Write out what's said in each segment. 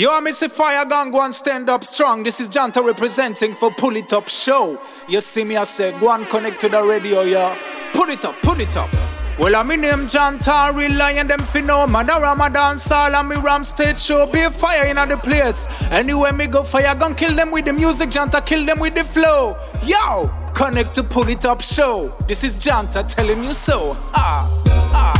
Yo, I miss a fire gun, go and stand up strong. This is Janta representing for Pull It Up Show. You see me, I say, go and connect to the radio, yo. Pull it up, pull it up. Well, I'm in Janta, real lion, them finno. Man, a Ramadan, Sal, and me Ram State Show. Be a fire in the place. Anywhere me go, fire gun, kill them with the music, Janta, kill them with the flow. Yo, connect to Pull It Up Show. This is Janta telling you so. Ha, ha.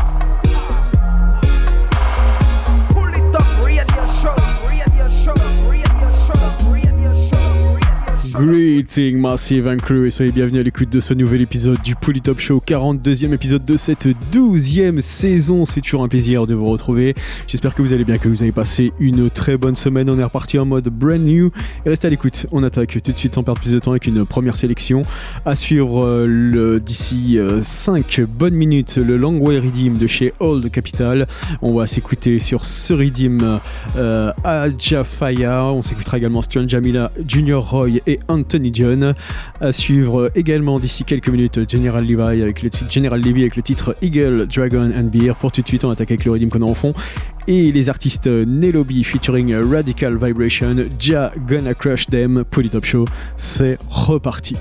Greeting Massive and Crew et soyez bienvenus à l'écoute de ce nouvel épisode du Polytop Show, 42e épisode de cette 12e saison. C'est toujours un plaisir de vous retrouver. J'espère que vous allez bien, que vous avez passé une très bonne semaine. On est reparti en mode brand new. Et restez à l'écoute, on attaque tout de suite sans perdre plus de temps avec une première sélection. À suivre euh, d'ici 5 euh, bonnes minutes le Long Way Redeem de chez Old Capital. On va s'écouter sur ce Redeem euh, Ajafaya. On s'écoutera également Stuart Jamila, Junior Roy et Anthony John. À suivre également d'ici quelques minutes General Levi avec le titre General Levy avec le titre Eagle, Dragon and Beer. Pour tout de suite, on attaque avec le rythme qu'on a en fond. Et les artistes Nelobi featuring Radical Vibration, Ja Gonna Crush Them, Polytop Show, c'est reparti.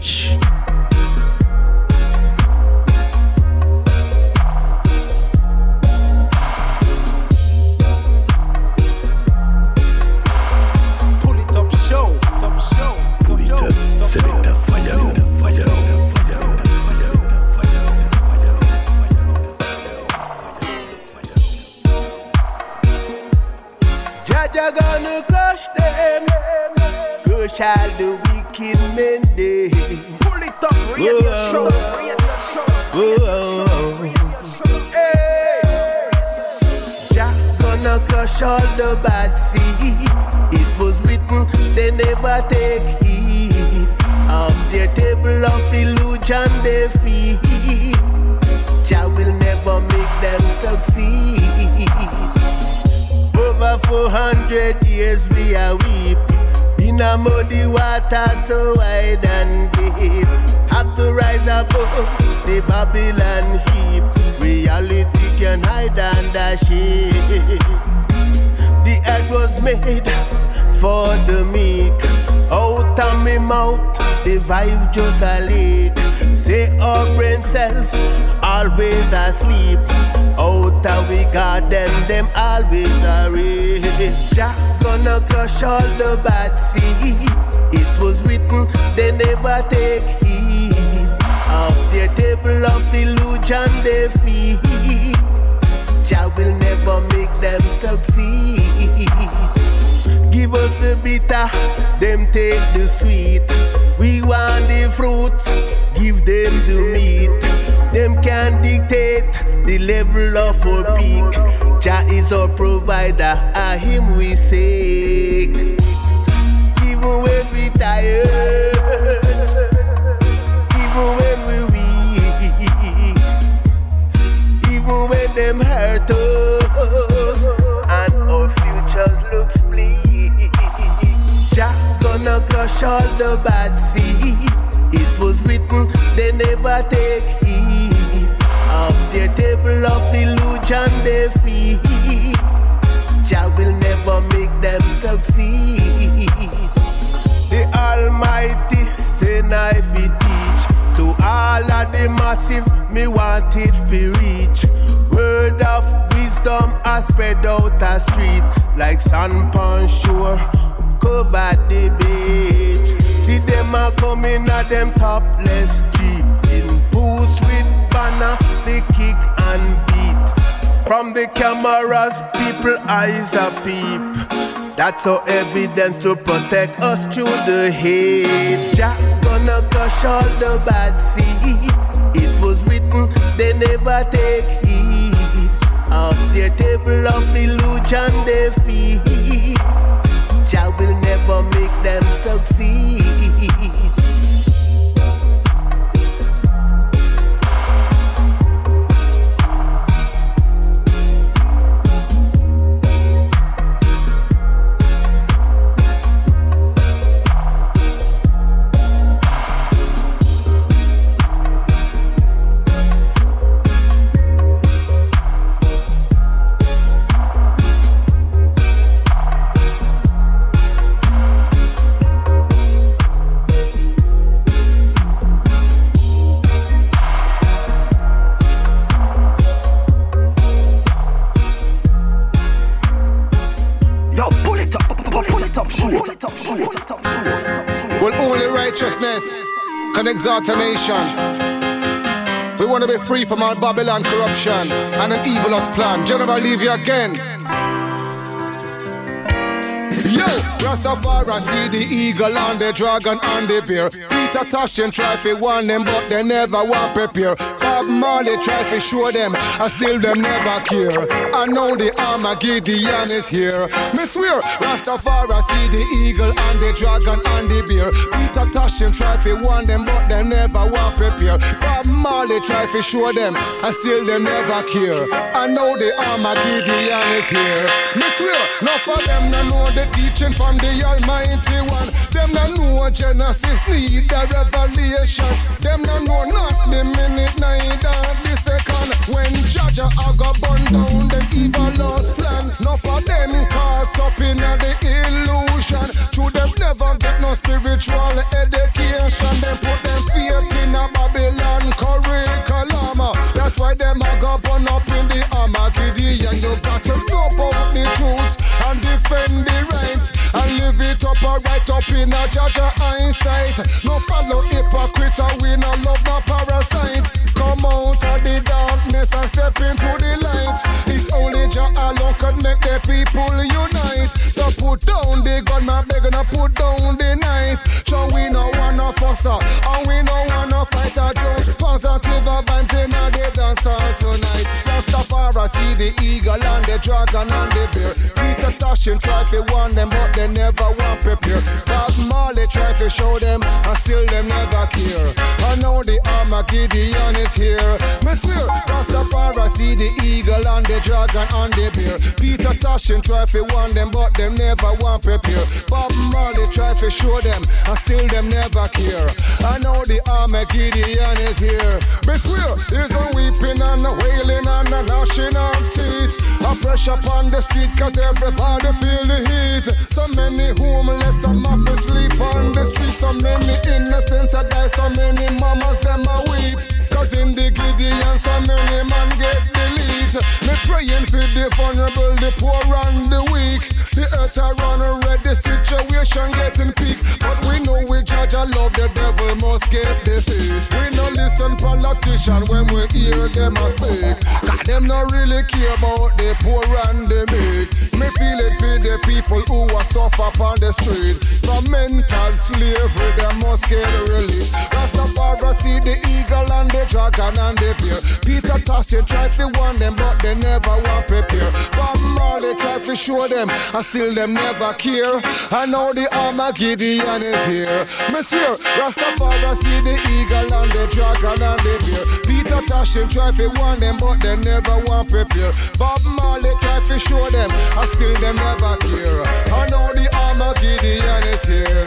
Child the wicked men day. Pull it up, radio Whoa. show, radio show. Whoa. Hey. Jah gonna crush all the bad seeds. It was written they never take heed of their table of illusion they feed. Jah will never make them succeed. Over 400 years we are weep in a muddy water so wide and deep. Have to rise above the Babylon heap. Reality can hide under shade. The earth was made for the meek. Out of my mouth, the vibe just a leak. Say our brain cells always asleep. Out of we garden, them always a rage. Jah gonna crush all the bad seeds. It was written, they never take heed of their table of illusion they feed. Jah will never make them succeed. Give us the bitter, them take the sweet. We want the fruit, give them the meat. Can dictate the level of our peak. Jah is our provider, a Him we seek. Even when we tired, even when we weak, even when them hurt us, and our futures look bleak. Jah gonna crush all the bad seeds. It was written, they never take their table of illusion they feed. Jah will never make them succeed. The Almighty say I fi teach to all of the massive. Me want it fi reach. Word of wisdom I spread out the street like sun pan shore cover the beach. See them a coming at them topless jeep in boots with banner, they kick and beat. From the cameras, people eyes are peep. That's our evidence to protect us through the hate. Jah gonna crush all the bad seeds. It was written, they never take heed of their table of illusion they feed. Jah will never make them succeed. Can exalt a nation. We want to be free from all Babylon corruption and an evilous plan. General, leave you again. Yo, Rastafari see the eagle and the dragon and the bear. Them try to warn them, but they never want prepare. Bob Marley try to show them, and still them never care. I know the Armageddon is here. Me swear, Rastafari see the eagle and the dragon and the bear. Peter Tosh them try to warn them, but they never want prepare. Bob Marley try to show them, and still them never care. I know the Armageddon is here. Me swear, not for them no know the teaching from the Almighty One. Them no know Genesis need a revelation. Them no know not the minute, neither the second. When Jaja a go burn down the evil lost plan. Not for them caught up in the illusion. True them never get no spiritual education. Them put them faith in a Babylon curriculum. That's why them a go burn up in the Armageddon. You got to know it up or right up in a Jaja eyesight. No follow hypocrite, we no love no parasite. Come out of the darkness and step into the light. It's only Jah alone could make the people unite. So put down the gun, my begging to put down the knife. So we no wanna fuss her, and we no wanna fight her. Just positive uh, vibes in a the dance hall tonight. Rastafari see the eagle and the dragon and the bear. Him try to warn them, but they never want prepare. Bob Marley try to show them, and still them never care. Know the Armageddon is here. Me swear, Rastafari see the eagle and the dragon and the bear. Peter Tosh him try to warn them, but them never want prepare. Bob Marley try to show them, and still them never care. I know the Armageddon is here. Me swear, is a weeping and a wailing and a gnashing of teeth. A pressure upon the street, cause everybody feel the heat. So many homeless, have to sleep so many mamas them a weep. Cause in the Gideon, so many man get delete. Me praying for the vulnerable, the poor and the weak. The earth a run red, the situation getting peak. But we know we judge a love, the devil must get defeat. Listen politician when we hear them a speak. Cause them not really care about the poor and the meek. Me feel it for the people who are suffer on the street. From mental slavery, they must get relief. Rastafari see the eagle and the dragon and the bear. Peter Tosh try to warn them, but they never want prepare. Bob Marley try to show them, and still them never care. I know the Armageddon is here. Me swear, Rastafari see the eagle and the dragon and the bear. Peter Tosh him try to warn them, but they never want prepare. Bob Marley try to show them, I still them never care. I know the Armageddon is here.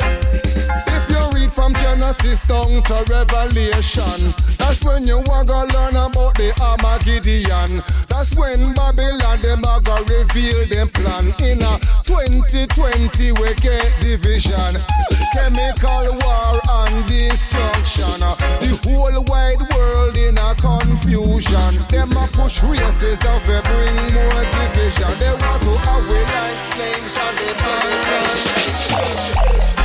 If you from Genesis down to Revelation, that's when you want to learn about the Armageddon. That's when Babylon them a go reveal them plan. In a 2020 we get division, chemical war and destruction. The whole wide world in a confusion. Them a push racism to bring more division. They want to have we like slaves and they manipulation.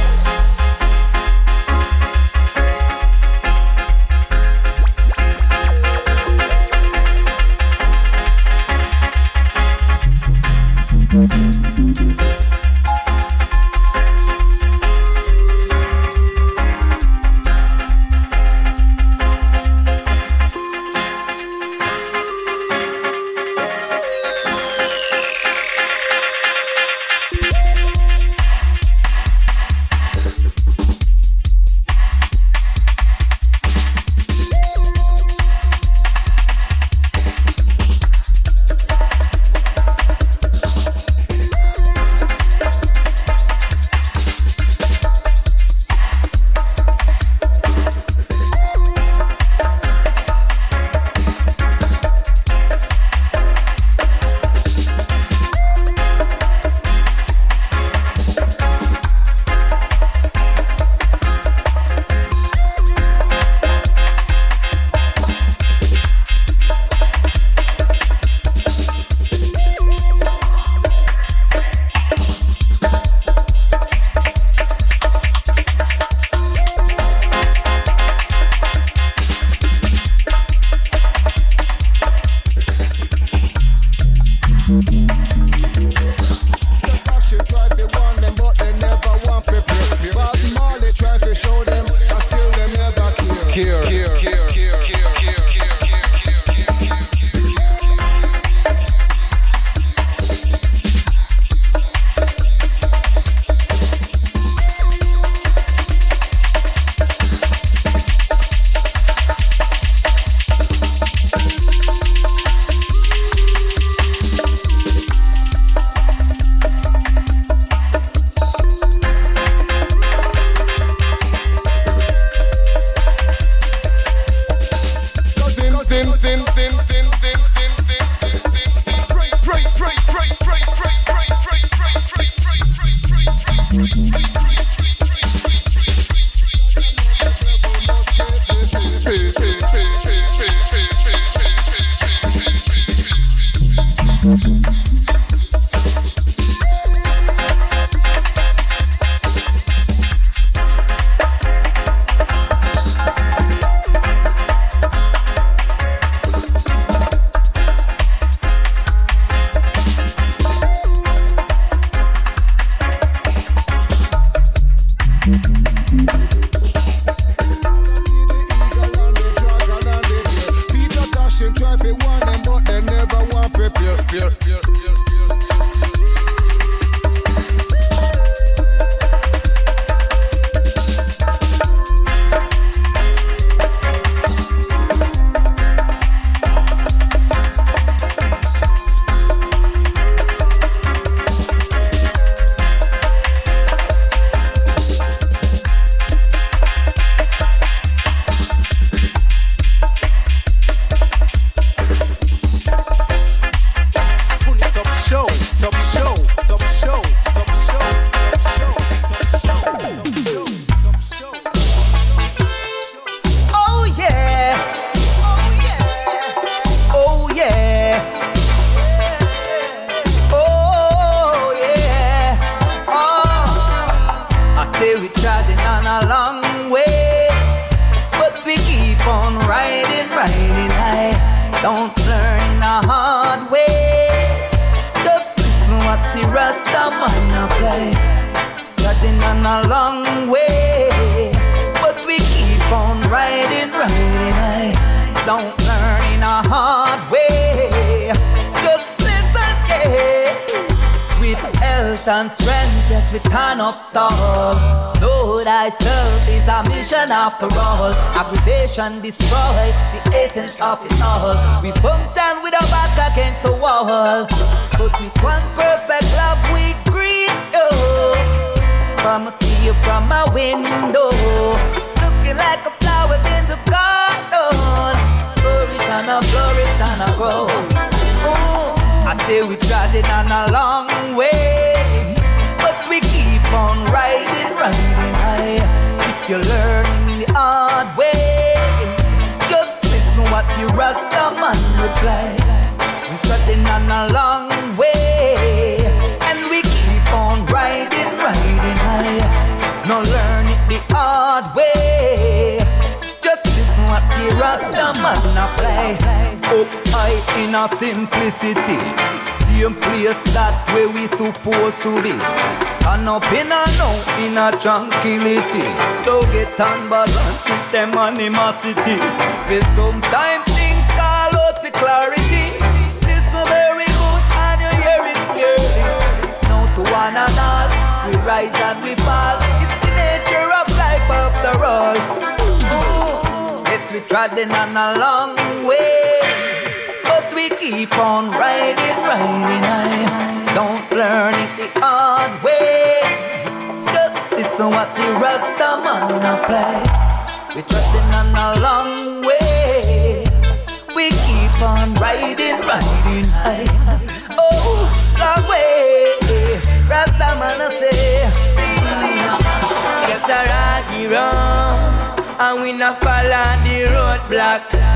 Not follow the roadblock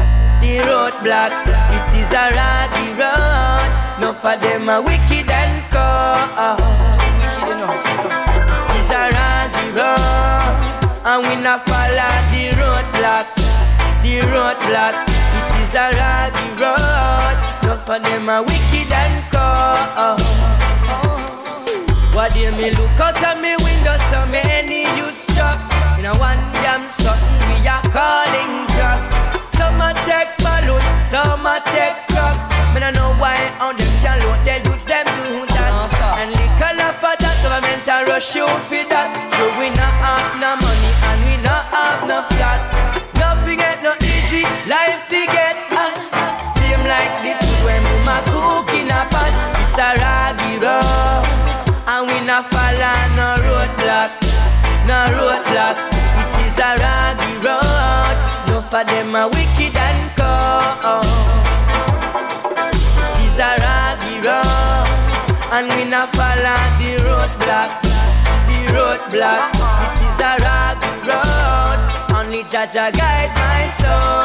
the roadblock. It is a rocky road. No for them a wicked and cold. Wicked enough. It is a rocky road, and we not follow the roadblock. The roadblock. It is a rocky road. No for them a wicked and cold. What do me look out of me window? So many youth struck. In a one we are calling just. Some a take balloon, some a take crack. Me no know why on them can load the youths them do that. And liquor love for that government a rush you for that. So we not have no money and we not have no flat. Nothing get no easy, life we get uh, Same like the food when mama cook in a pot. It's a raggy road, and we not follow no roadblock, no roadblock. For them a wicked and cold. It's a raggy road, and we not follow the roadblock. The roadblock. It is a raggy road. Only Jaja guide my soul.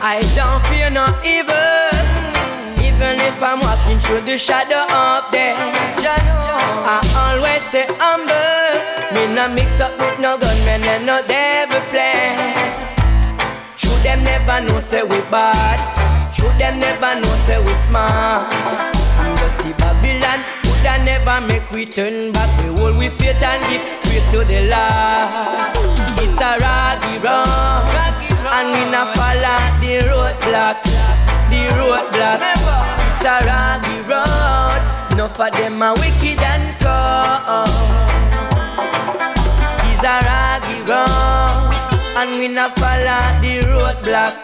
I don't fear no evil, even if I'm walking through the shadow of death. I always stay humble. Me no mix up with no gunmen and no devil plan. Should them never know say we bad. Should them never know say we smart. Dirty Babylon woulda never make we turn back. We hold we faith and give praise to the Lord. It's a raggy road, and we not follow the roadblock. The roadblock. It's a raggy road. No for them a wicked and cold a raggy road, and we not follow the roadblock.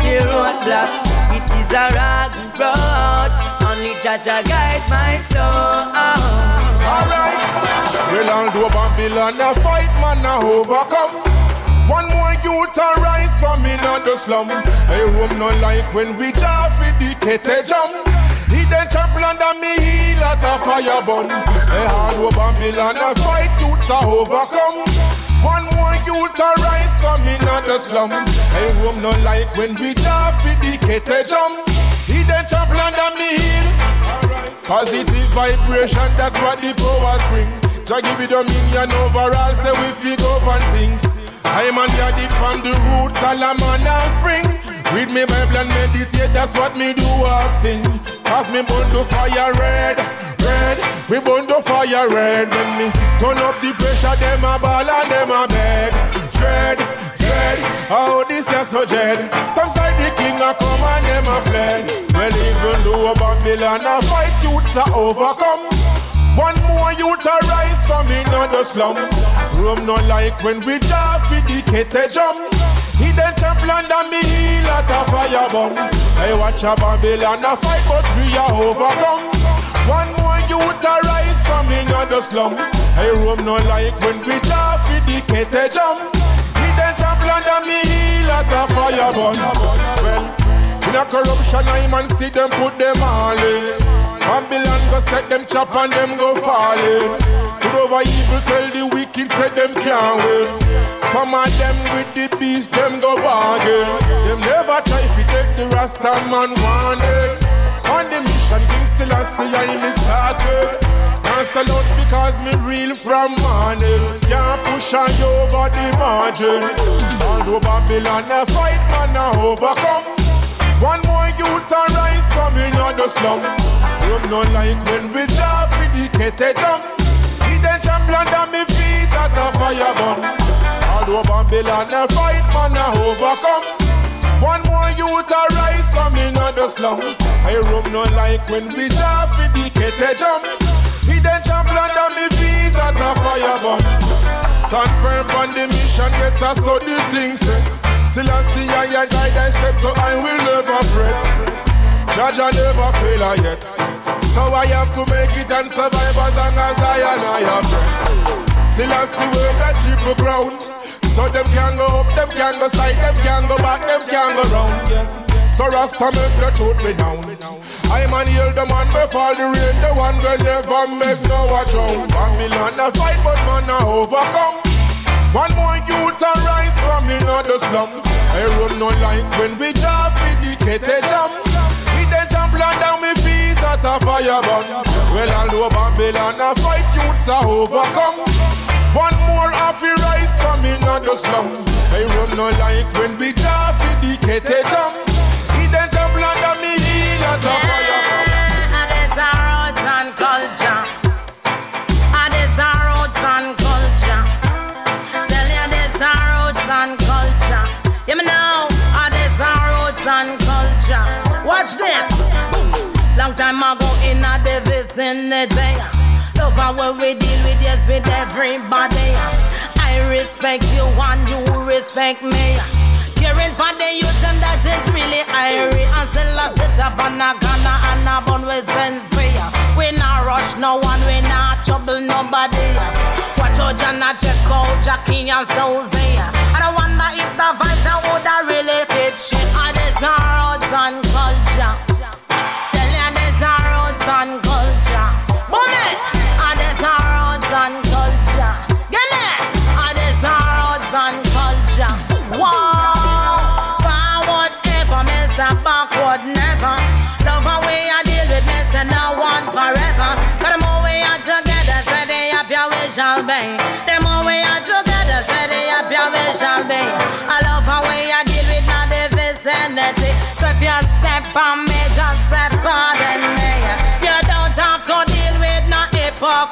The roadblock, it is a raggy road. Only Jaja guide my soul. Alright, well, I'll do Babylon a fight, man, a overcome. One more youth a rise from in the slums. A room no like when we jar for the kete jump. He then trample under me heel at a fire burn. A hard over Babylon a fight youths a overcome. One more youth rise from in the slums. A room no like when we jump for the kete jump. He then trample under me heel. Positive vibration, that's what the powers bring. Jah give it dominion overall, say we figure over things. I man did from the roots, Solomon and spring. Read me Bible and meditate, that's what me do often. Cause me burn the fire red, red. We burn the fire red. When me turn up the pressure, them a ball and them a beg. Dread, dread, how this is so dread. Some side the king a come and them a fled. Well, even though Babylon a fight, youths a overcome. One more youth a rise from in the slums. Room no like when we draw for the jump. Hidden champion than me heal at a fire bomb. I watch a Babylon a fight, but we are overcome. One more youth a rise from in the slum. I roam no like when we draw for the jump. Hidden champion than me heal at a fire bomb. Well, in a corruption, I man see them put them all in. Babylon go set them chop and them go falling. Good over evil, tell the wicked, say them can't win. Some of them with the beast, them go bargain. Them never try to take the Rasta man wanted. On the mission, King still I I me started. Dance alone because me real from morning. Can't push on you over the margin. Although Babylon a fight, man a overcome. One more youth a rise from in the slums. You know like when we jump with the kete jump. Champion that me feet at a fire burn. Although Babylon a fight, man a overcome. One more youth a rise from in the slums. I room no like when we jump for the kete jump. Hidden champion under me feet at a fire burn. Stand firm on the mission, yes I saw the things. Still I see I and guide I step, so I will never fret. I never fail yet. So I have to make it and survive as long as I and I have breath. Still I see where that cheap ground. So them can go up, them can go side, them can go back, them can go round. So Rasta make the truth me down. I'm an the man before the rain, the one will never make no a drown. Babylon a fight, but man a overcome. One more youth a rise from in the slums. I run no like when we jump in the kete jump. The down me feet at a fire burn. Well, although Babylon a fight, youths a overcome. One more the rise from in the slums. I run no like when we draw for the jump. Vicinity. Love how we deal with, yes, with everybody. I respect you and you respect me. Caring for the youth and that is really irie. And still I sit up on a gunna and a bun with sincere. We not rush no one, we not trouble nobody. Watch out, Jana, check out Jackie and Susie. I wonder if the vibes I would have really fit shit. And this roots and culture.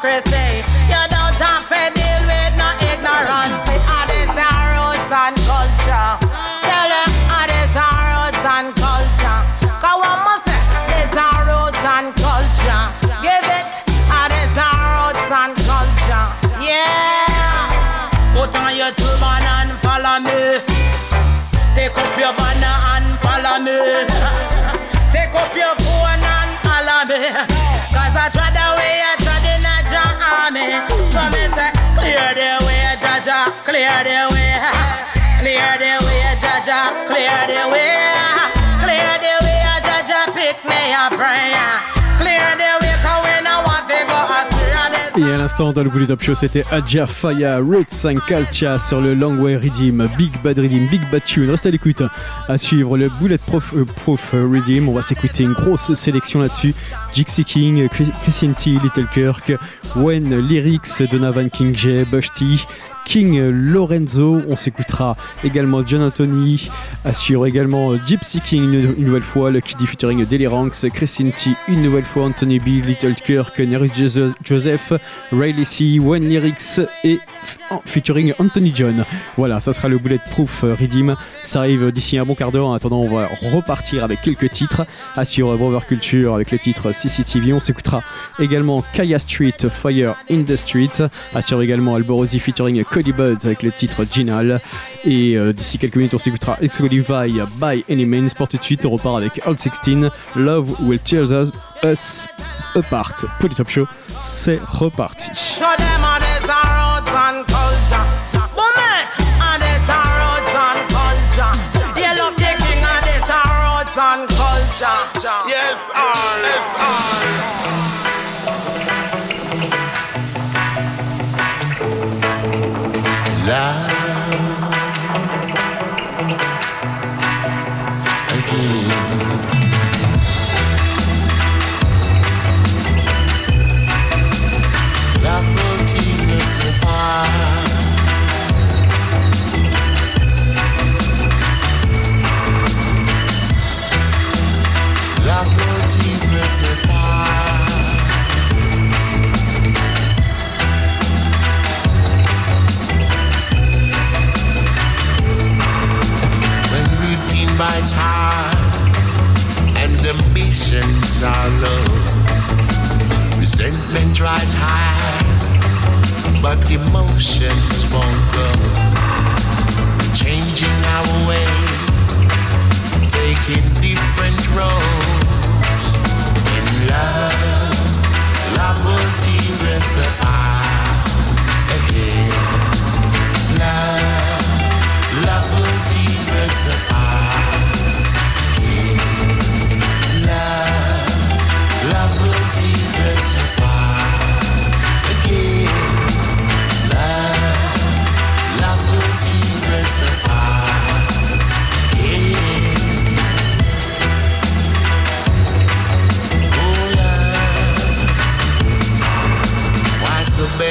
Hypocrisy. L'instant, dans le Bully Top Show, c'était Adja Faya, Roots 5 Culture sur le Long Way Redeem, Big Bad Redeem, Big Bad Tune. Reste à l'écoute. À suivre le Bullet Proof, euh, Redeem. On va s'écouter une grosse sélection là-dessus. Jixie King, Christine T, Little Kirk, Wen Lyrics, Donovan King J, Bush T, King Lorenzo. On s'écoutera également John Anthony. Assure également Gypsy King une, nouvelle fois. Le Kiddy featuring Daily Ranks. Christine T une nouvelle fois. Anthony B, Little Kirk, Nerus Joseph. Ray Lacey, One Lyrics et featuring Anthony John. Voilà, ça sera le Bulletproof Redeem. Ça arrive d'ici un bon quart d'heure. En attendant, on va repartir avec quelques titres. Assure Brother Culture avec le titre CCTV. On s'écoutera également Kaya Street, Fire in the Street. Assure également Alborosi featuring Cody Buds avec le titre Ginal. Et euh, d'ici quelques minutes, on s'écoutera Excalibur by Any Means. Pour tout de suite, on repart avec Old 16. Love will tear us, apart. Polytop Show, c'est reparti. Yes, our low. Resentment rides high, but emotions won't go. Changing our ways, taking different roads. In love, love will tear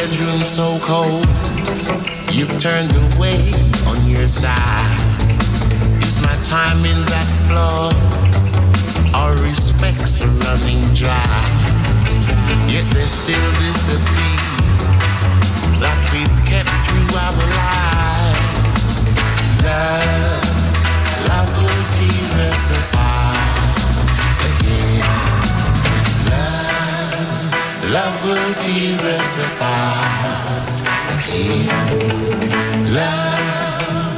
bedroom so cold, you've turned away on your side. Is my time in that floor? Our respects are running dry. Yet there's still this appeal that we've kept through our lives. Love, love will tear us apart Love will tear us apart again. Love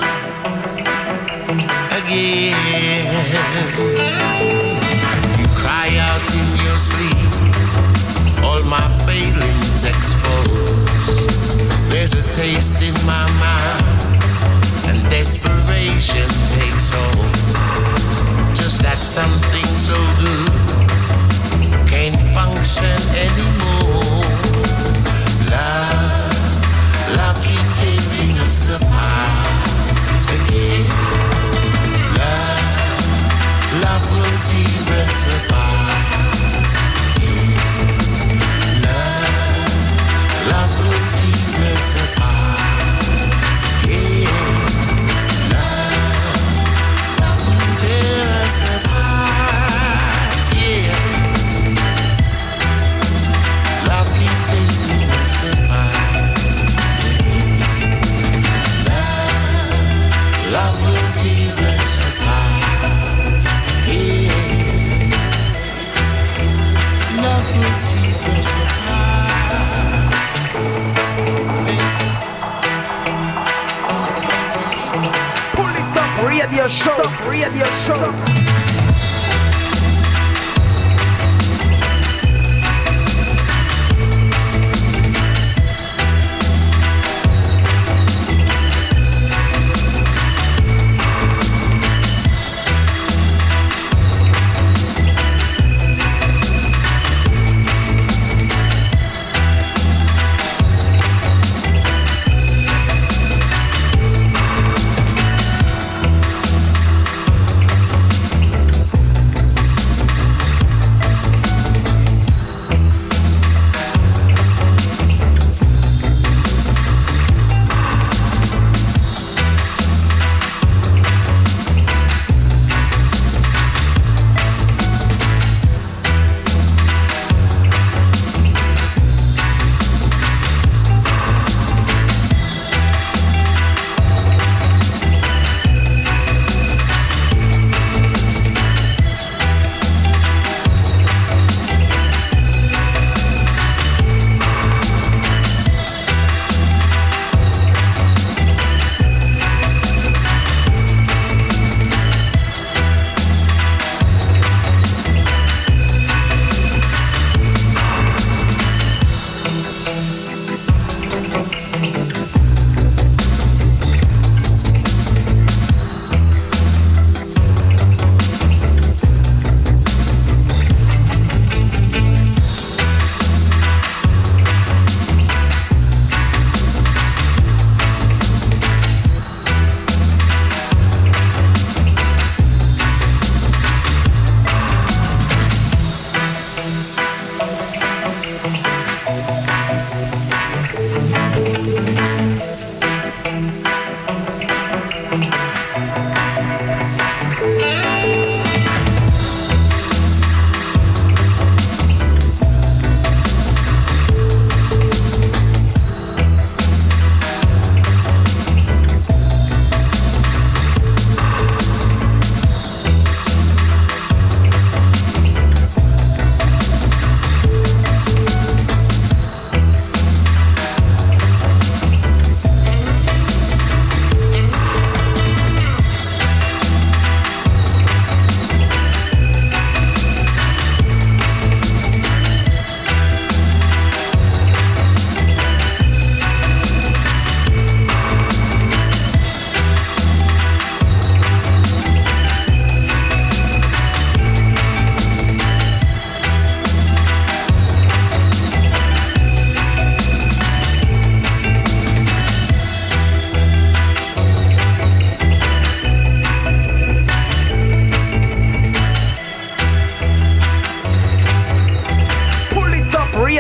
again. You cry out in your sleep, all my failings exposed. There's a taste in my mouth, and desperation takes hold. Just that something so good can't function anymore.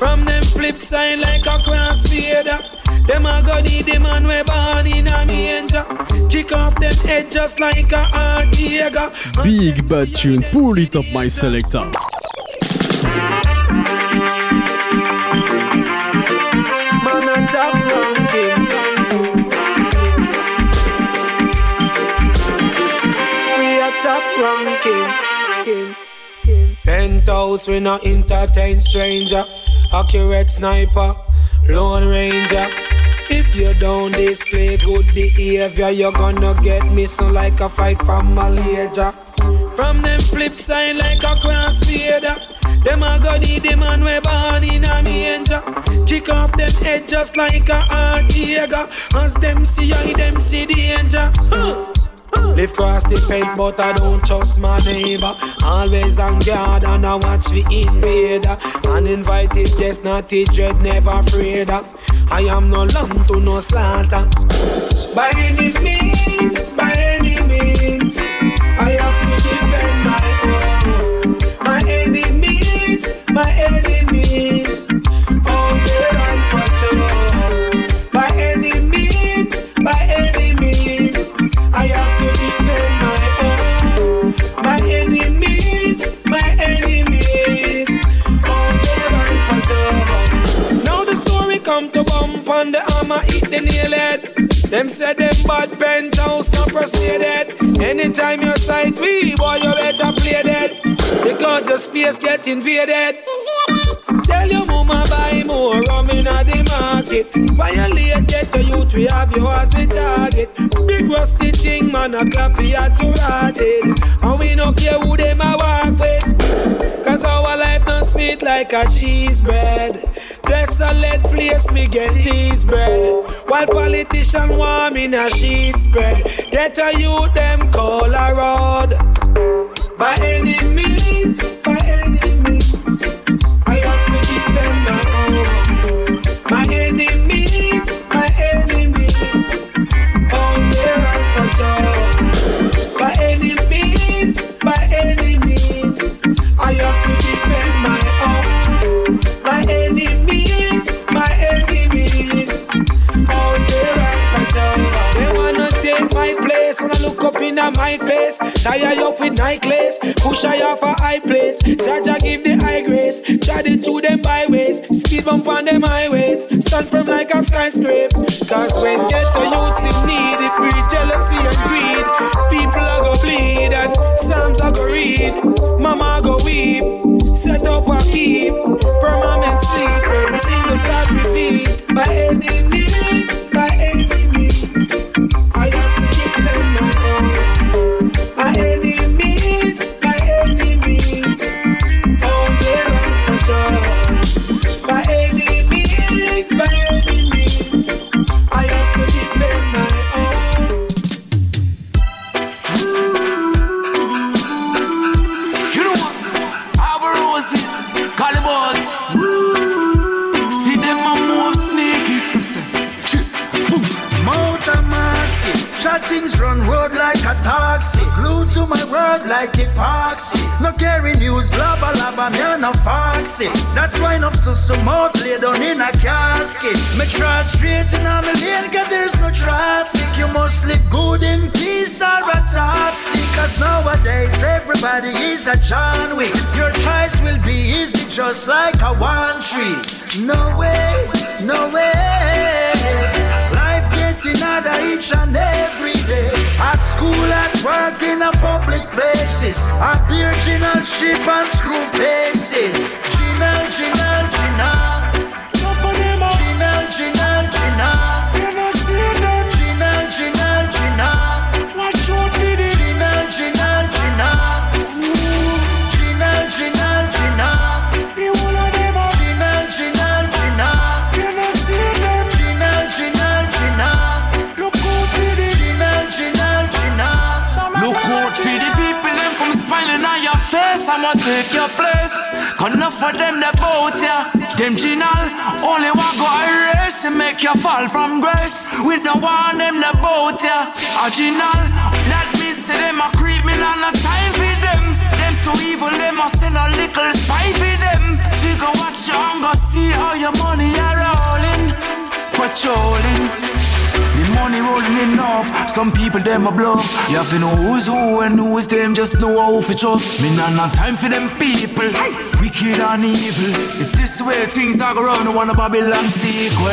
From them flip side like a crossfader. Them a go need the man we born in a manger. Kick off them head just like a hard Big bad tune, pull it up my selector. Penthouse, we not entertain stranger. Accurate sniper, lone ranger. If you don't display good behavior, you're gonna get missing like a fight from Malaysia. From them flip side like a crossfader. Them a go need the man we born in a manger. Kick off them head just like a hard As them see you, them see danger. Huh. Live cross the fence, but I don't trust my neighbor. Always on guard and I watch the invader. Uninvited guest, not a dread, never afraid. I am no lamb to no slaughter. By any means, by any means, I have to defend my own. My enemies, my enemies, all there on the armor, eat the nail head. Them said them bad penthouse not persuaded. Anytime you sight we, boy, you better play dead. Because your space get invaded. invaded. Tell your mama buy more rum in the market. Violate get a youth, we have you as we target. Big rusty thing, man, a clap we had to rotted. And we no care who them a walk with. Cause our life not sweet like a cheese bread. Desolate place, we get these bread. While politician warm in a sheet spread. Get a youth, them call a road. By any means, by any means, I have to defend my own. My enemies, my enemies, oh, they're out By any means, by any means, I have to defend my own. My enemies, They wanna take my place and I look up in my face. Tie you up with necklace, push I off a high place. Jah Jah give the high grace, chat it to them byways. Speed bump on them highways, stand firm like a skyscraper. Cause when get to youths in need, it breed jealousy and greed. People are go bleed and Psalms are go read. Mama go weep, set up a keep. Permanent sleep when single start repeat. By any means, just like a one tree. No way, no way. Life getting harder each and every day. At school, at work, in a public places. At the original ship and screw faces. For them, they bout ya. Them ginal, only one go erase and make you fall from grace. With no one, them they bout ya. A ginal, that means say them a creep me, not no time for them. Them so evil, them a send a little spy for them. Figure watch your hunger, see how your money are rolling. Patrolling. The money rolling enough. Some people them a bluff. You have to know who's who and who is them. Just know how to trust. Me not have time for them people. Wicked and evil. If this way things are going, I want a Babylon sequel.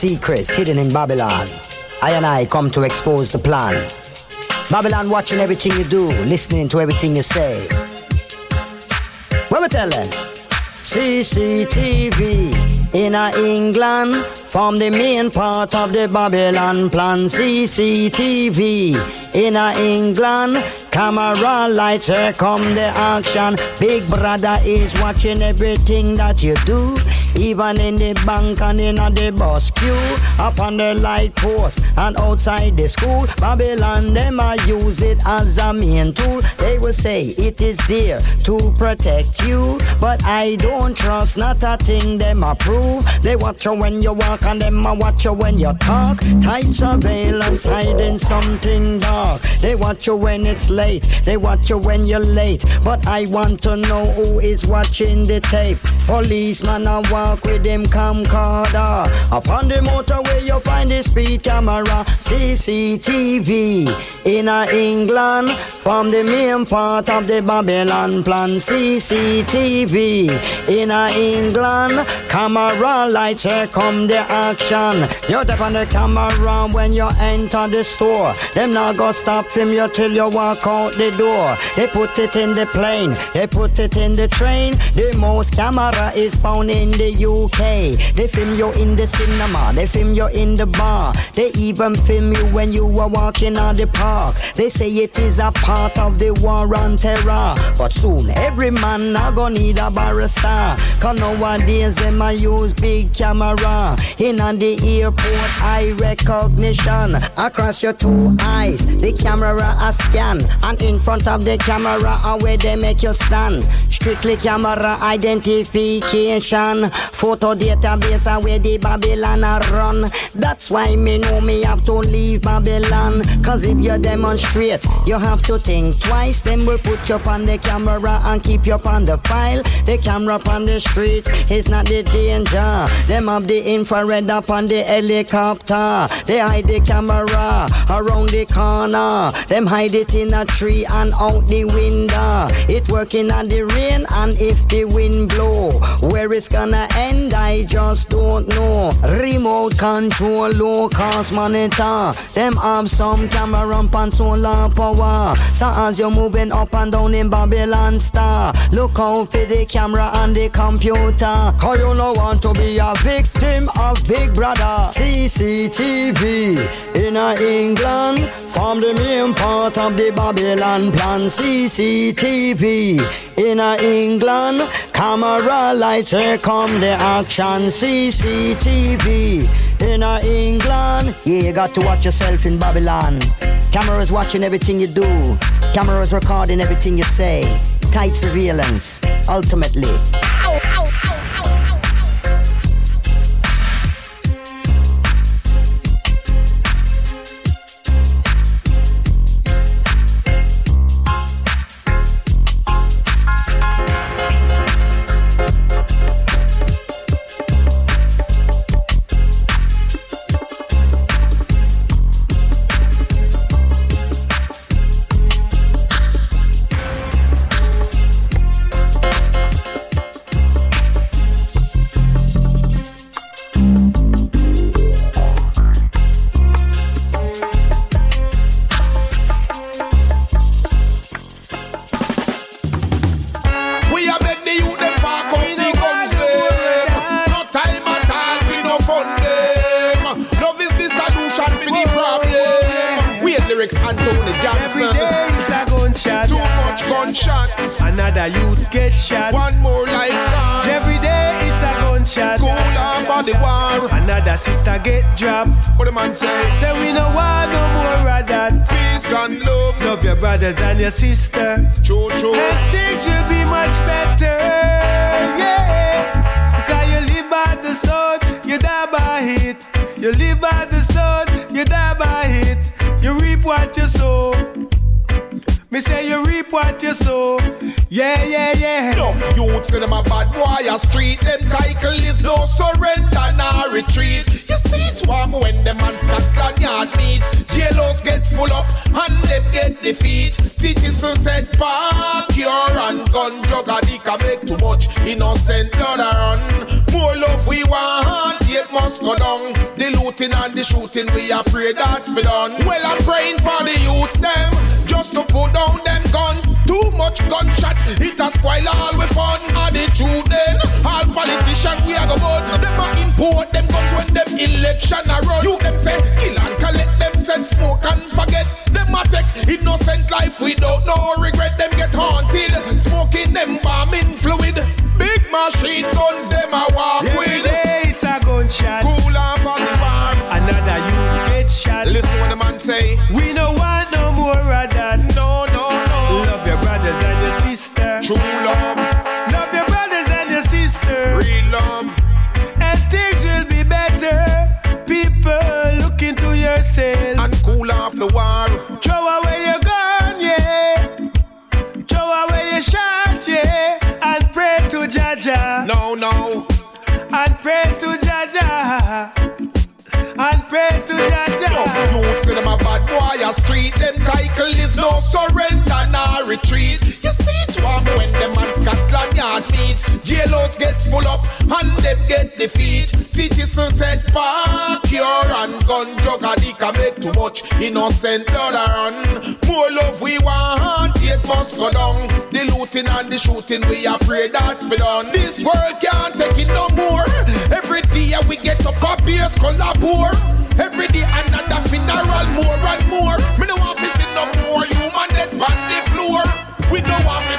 Secrets hidden in Babylon. I and I come to expose the plan. Babylon watching everything you do, listening to everything you say. What we tell them? CCTV in England from the main part of the Babylon plan. CCTV in England camera lights here come the action. Big brother is watching everything that you do. Even in the bank and in the bus queue, up on the light post and outside the school, Babylon them I use it as a main tool. They will say it is there to protect you, but I don't trust not a thing them approve. They watch you when you walk and them I watch you when you talk. Tight surveillance hiding something dark. They watch you when it's late, they watch you when you're late. But I want to know who is watching the tape. Policeman I with him camcorder. Upon the motorway you find the speed camera, CCTV. In a England, from the main part of the Babylon plan, CCTV. In a England, camera lights come the action. You tap on the camera when you enter the store. Them not go stop film you till you walk out the door. They put it in the plane, they put it in the train. The most camera is found in the UK. They film you in the cinema, they film you in the bar. They even film you when you are walking on the park. They say it is a part of the war on terror. But soon every man now gonna need a barrister. Cause nowadays them a use big camera. In on the airport eye recognition. Across your two eyes, the camera a scan. And in front of the camera, where they make you stand. Strictly camera identification. Photo database where the Babylon a run. That's why me know me have to leave Babylon. Cause if you demonstrate, you have to think twice. Then we'll put you on the camera and keep you up on the file. The camera on the street is not the danger. Them have the infrared up on the helicopter. They hide the camera around the corner. Them hide it in a tree and out the window. It working on the rain and if the wind blow, where it's gonna end, I just don't know. Remote control, low cost monitor. Them have some camera and solar power. So as you're moving up and down in Babylon Star, look out for the camera and the computer. Cause you don't want to be a victim of Big Brother. CCTV in England from the main part of the Babylon plan. CCTV in England camera lights here come the action CCTV in England. Yeah, you got to watch yourself in Babylon. Cameras watching everything you do. Cameras recording everything you say. Tight surveillance, ultimately. Ow, ow, ow. gunshot. Another youth get shot. One more life gone. Every day it's a gunshot. Cool off on the war. Another sister get dropped. What the man say? Say we no want no more of that. Peace and love. Love your brothers and your sister. True, true. And things will be much better. Yeah. Cause you live by the sword, you die by it. You live by the sword, you die by it. You reap what you sow. Me say you reap what you sow. Yeah, yeah, yeah. No youths in them a bad boy a street. Them title is no surrender nor retreat. You see it warm when the man Scotland Yard meet. Jailers get full up and them get defeat. Citizens said park your and gun. Drug addict make too much innocent blood run. More love we want hate must go down. The looting and the shooting, we are pray that for done. Well, I'm praying for the youth, them, just to put down them guns. Too much gunshot, it a spoil all we fun. Attitude then, all politicians, we are go burn. Them a import them guns when them election are run. You them say kill and collect, them said smoke and forget. Them a take innocent life without no regret. Them get haunted, smoking them bombing fluid. Big machine guns them a walk yeah, with get shot. Cool off on the bar. Another you get shot. Listen what the man say. We know what. with them a bad boy a street. Them title is no surrender nor retreat when them and Scotland Yard meet. Jailhouse get full up and them get defeat. Citizens said, park your and gun. Drug addict make too much innocent blood run. More love we want, it must go down. The looting and the shooting, we are pray that for done. This world can't take it no more. Every day we get up a beer, collabore. Every day another funeral, more and more. Me no want to see no more human dead on the floor. We no want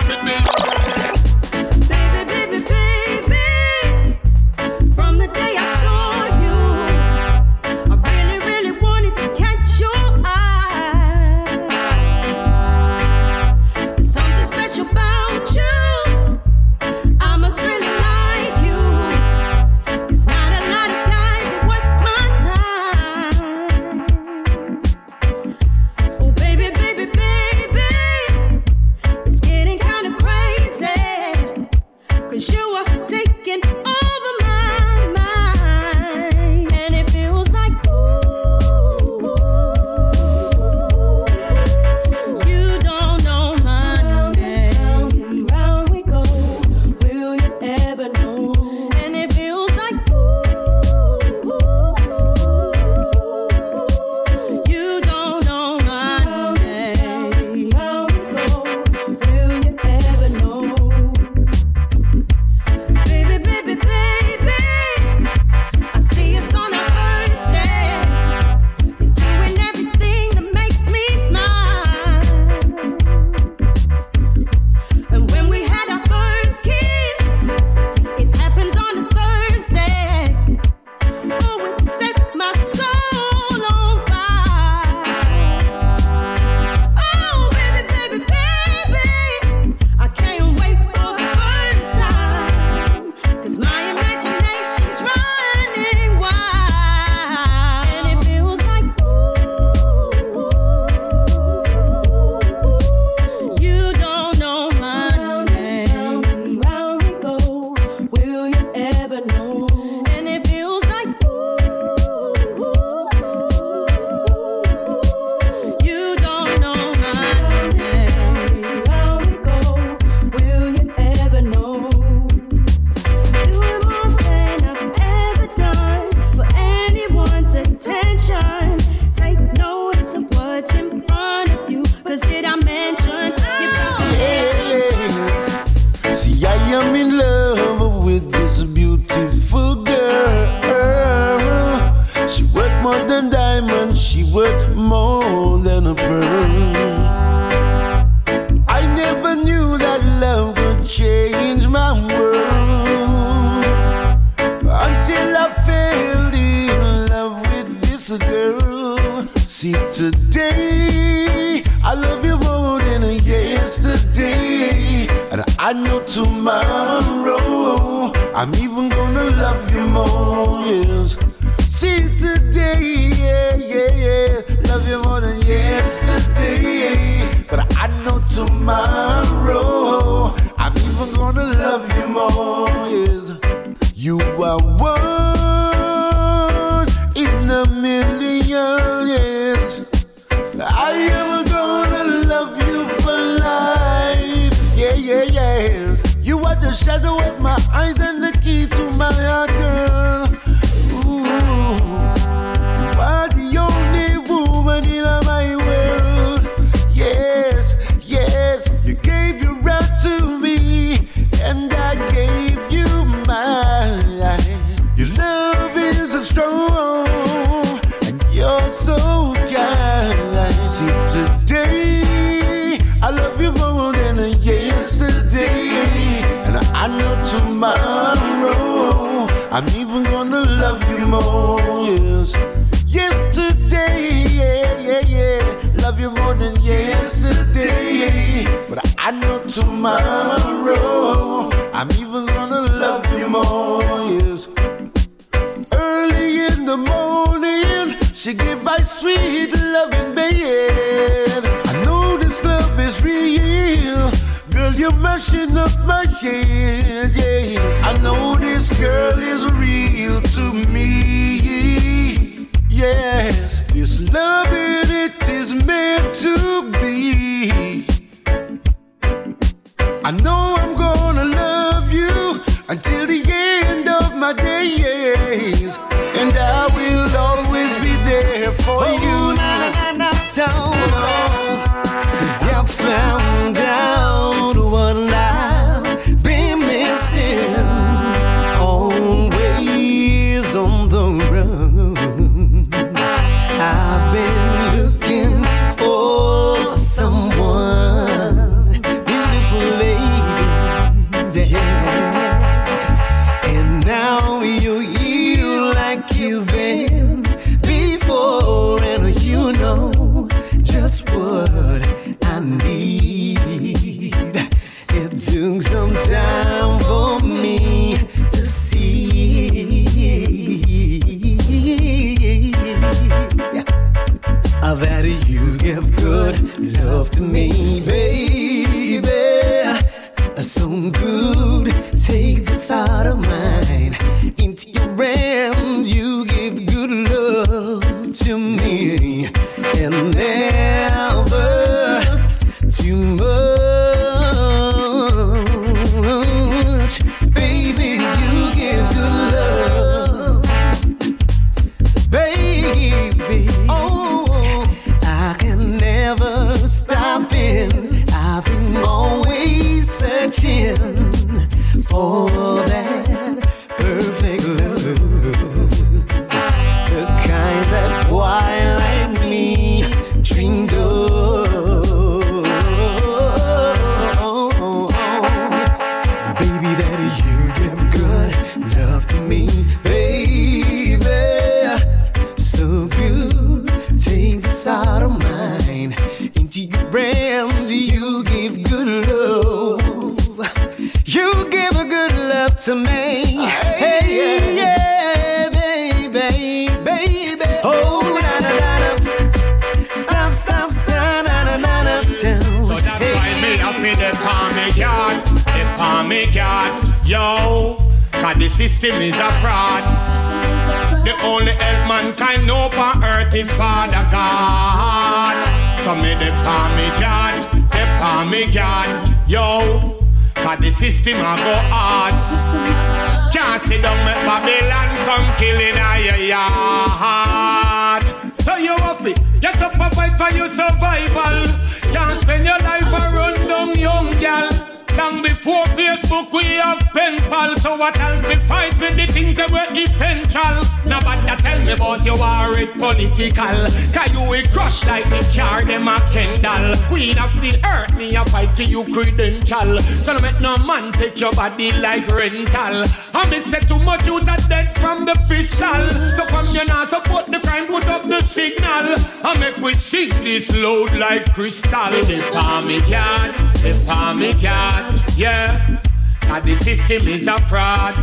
body like rental. I me say too much you that dead from the pistol. So come you now support the crime, put up the signal. I make we sing this load like crystal. The palm me cat, the palm me cat, yeah. Cause the system is a fraud.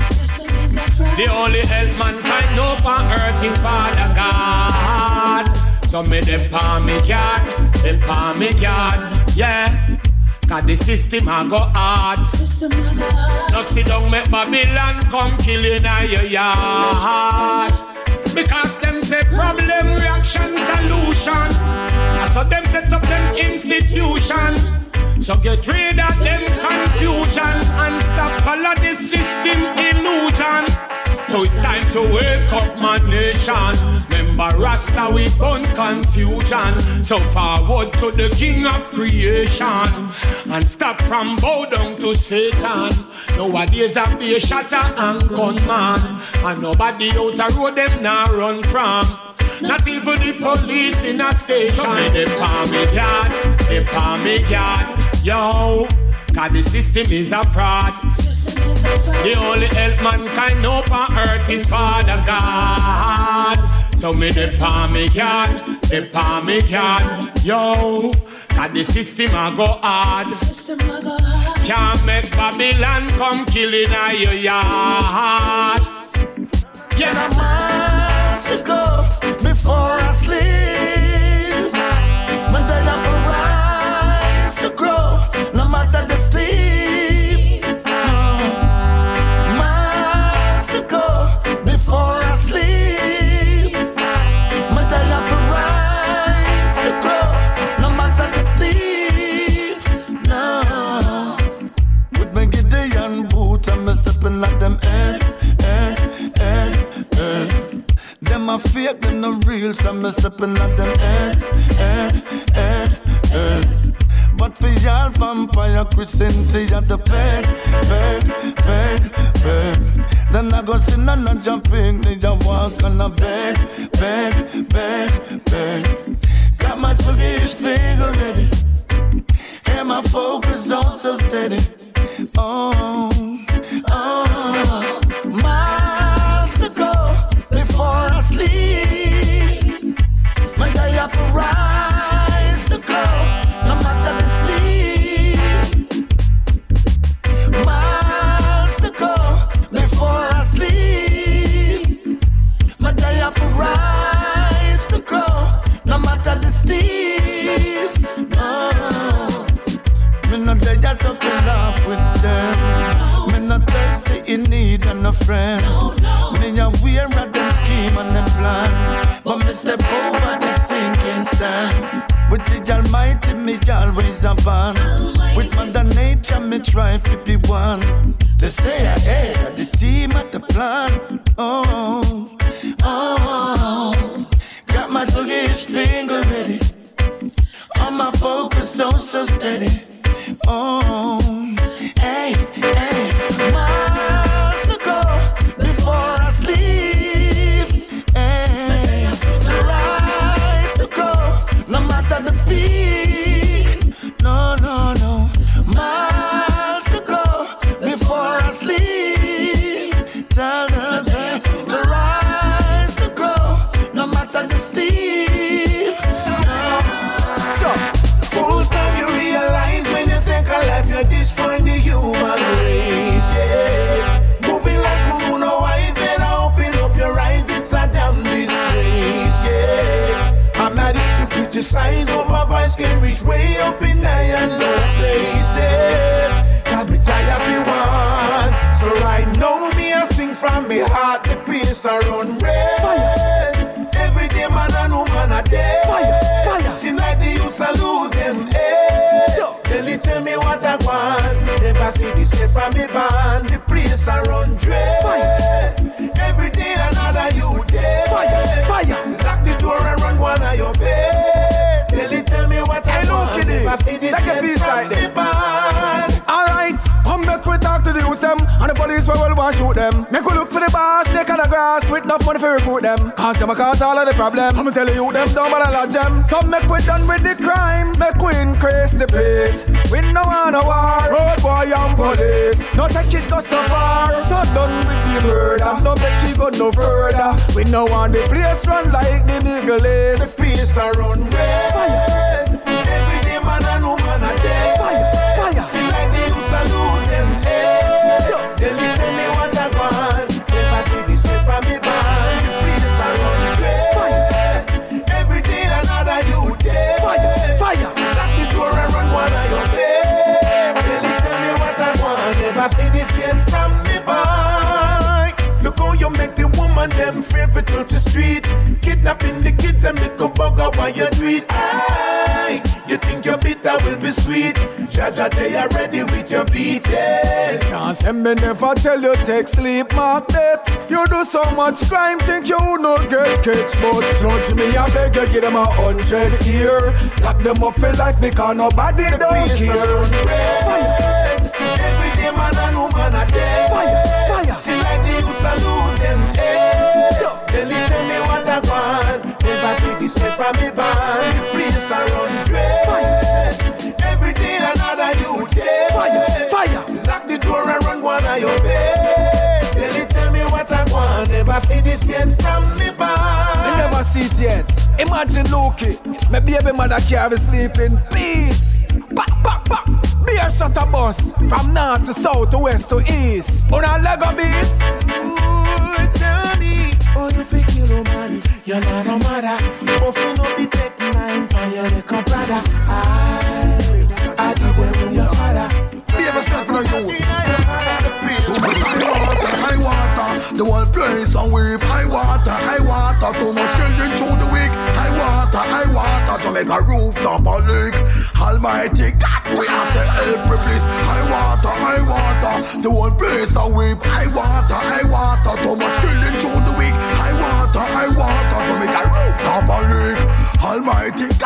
The only help mankind know on earth is Father God. So me them palm me God, them palm me God, yeah. Cause the system a go hard. No sit down make Babylon come kill in your yard. Because them say problem, reaction, solution. So them set up them institution. So get rid of them confusion and stop all of the system illusion. So it's time to wake up my nation. Remember Rasta we burn confusion. So forward to the King of creation and stop from bow down to Satan. Nowadays I be a shatter and gunman, and nobody out the road them now run from. Not even the police in a station. They palm me yard, they palm me yard. Yo, cause the system is a fraud. The only help mankind know on earth is Father God. So me the palm me yard, the palm me yard. Yo, cause the system a go hard. Can't make Babylon come killing a your yard. Yeah, I'm miles to go before I them no real, so me stepping at them head, head, head, head. But for y'all vampire Christianity at the bed, bed, bed, bed. Then I go sin and I jump in, they just walk on a bed, bed, bed, bed. Got my Turkish figure ready, and my focus on so steady. Oh, oh, in need and a friend. Me a wear of them scheme and them plan. But me step over the sinking sand. With the Almighty, me always a band. With Mother Nature, me try to be one. To stay ahead of the team at the plan. Oh, oh. Got my doggish finger ready. On my focus, so so steady. Oh, hey, hey, to criticize, but my voice can reach way up in high and low places. Cause me tired of you one. So right now, me I sing from me heart, the place I run red. Fire, every day, man and woman a dead. Fire, fire. See like the youths a lose them head. So, tell it, tell me what I want. Never see this shit from me band. The place I run dread. Fire. Bed. Tell it, tell me what I want. Never see this Take a shit piece from right me there. band. Alright, well want shoot them. Make we look for the boss, they kind of grass with enough money for recruit them. Cause them a cause all of the problems. I'ma tell you them don't bother lodge them. Some make we done with the crime, make we increase the pace. We no want a war, road boy and police. No take it go so far, so done with the murder. No make it go no further. We no want the place run like the nigga is. The place a run red. Fire. The woman them to touch the street. Kidnapping the kids and make a bugger while you do it. Aye, you think your bitter will be sweet. Jaja, they are ready with your beating. Can't tell me never tell you take sleep, mark that. You do so much crime, think you no get catch. But judge me, I beg you, give them a hundred year. Lock them up for life because nobody don't care. Fire. Every day man and woman are dead. Fire, fire. She like the youths a lose them Never see this way from me band. The place a run dread. Fire. Every day another you dead. Fire, fire. Lock the door and run one of your bed. Tell me, tell me what I want. Never see this yet from me band. I never see it yet. Imagine Loki, my baby mother carry sleep in peace. Back, back, back. Beer shot a bus from north to south to west to east. On a Lego beast. Ooh, tell me, oh you fake you man, you're not a mother. Busting up the tech nine, you're like a brother. I, I did it with your father. Be ever step from the youth. Too much high water. The whole place on weep. High water, high water. Too much killing through the week. High water, high water. To make a rooftop a leak. Almighty God, we ask you help please. High water, high water. The whole place on weep. High water, high water. Too much killing through the rooftop a leak. Almighty God, we ask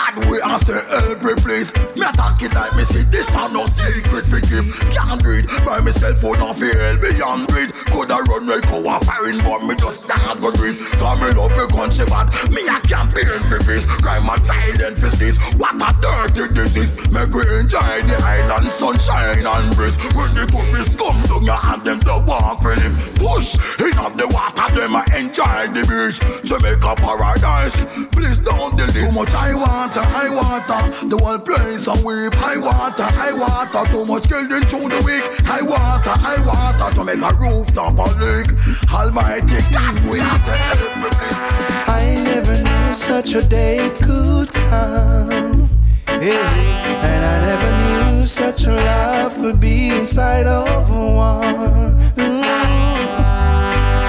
you help every place. Me attack it like me see this are no secret for keep. Can't it by myself phone off here help me and breathe. Coulda run like how a foreign but me just not go breathe. Cause me love me country bad. Me a campaign for peace. Crime and violence for cease. What a dirty disease. Make we enjoy the island sunshine and breeze. When the tourists come down your hand them to walk for live. Push in up the water them a enjoy the beach. Jamaica paradise. Please don't delete. Too much I want, water, high water. The whole place a weep. High water, high water. Too much killing through the week. High water, high water to make a rooftop a leak. Almighty God, we help. I never knew such a day could come. Yeah. And I never knew such a love could be inside of one. Mm.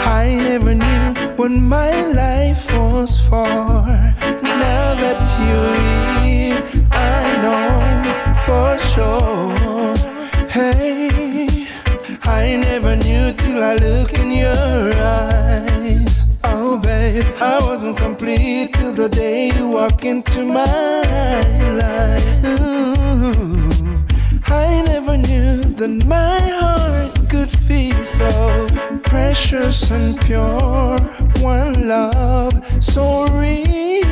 I never knew what my life was for. Now that you're here, know for sure. Hey, I never knew till I look in your eyes. Oh, babe, I wasn't complete till the day you walk into my life. Ooh, I never knew that my heart could feel so precious and pure. One love so real.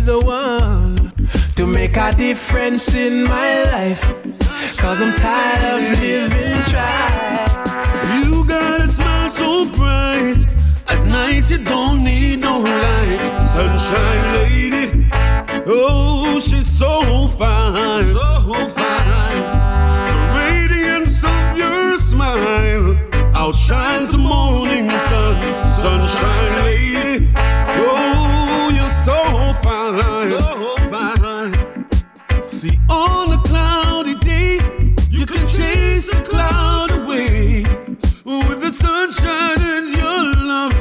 Be the one to make a difference in my life. Cause I'm tired of living dry. You got a smile so bright. At night you don't need no light. Sunshine lady. Oh, she's so fine. So fine. The radiance of your smile outshines the morning sun. Sunshine lady. So fine. So fine. See, on a cloudy day, you can chase the cloud away with the sunshine and your love.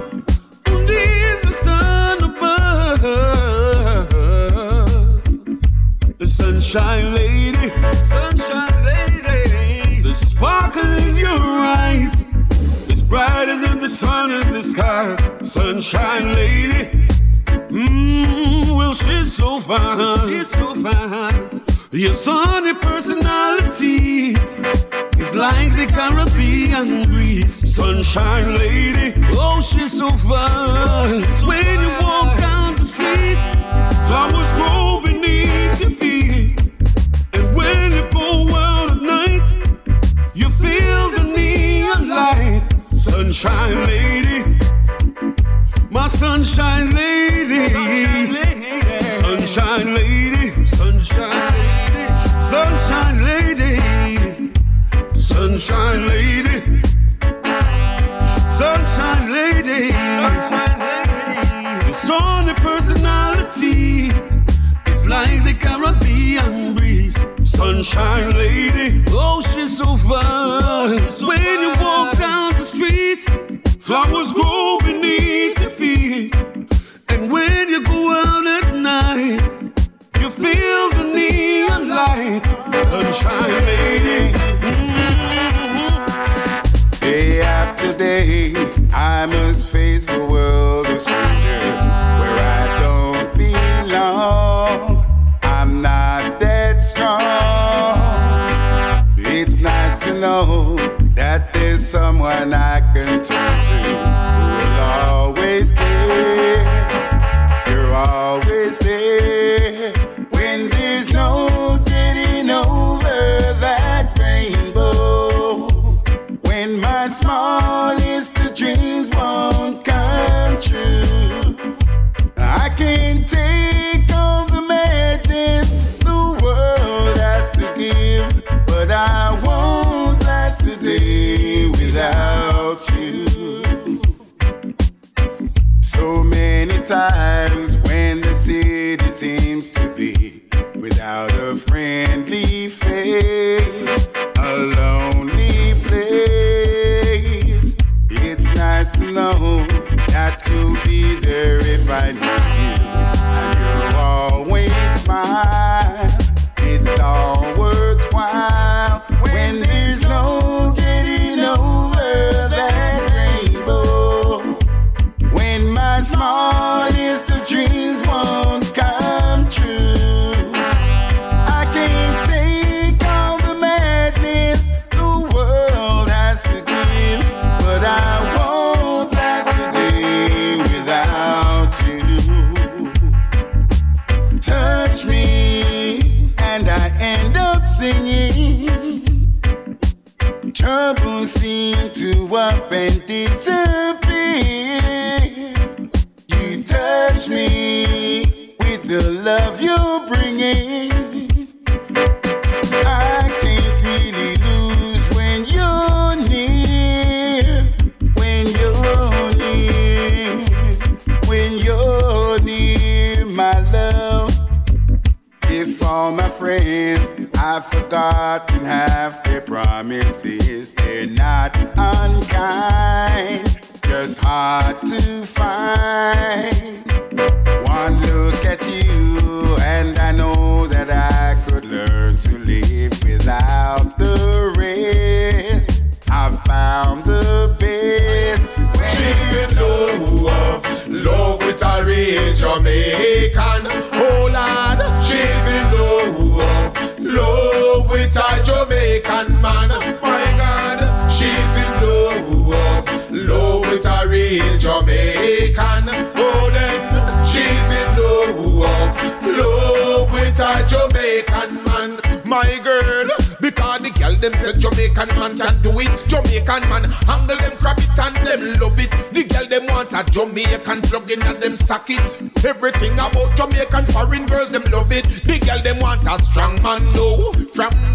There's the sun above. The sunshine lady, sunshine lady. The sparkle in your eyes is brighter than the sun in the sky. Sunshine lady. She's so fine. She's so fine. Your sunny personality is like the Caribbean breeze. Sunshine lady, oh, she's so fine. When you walk down the street, flowers grow beneath your feet. And when you go out at night, you feel the neon light. Sunshine lady, my sunshine lady, sunshine lady, sunshine lady, sunshine lady, sunshine lady, sunshine lady, sunshine lady. The sunny personality is like the Caribbean breeze. Sunshine lady, oh she's so fine. When you walk down the street, flowers grow sunshine lady. Mm-hmm. Day after day, I must face a world of strangers where I don't belong. I'm not that strong. It's nice to know that there's someone I can turn to.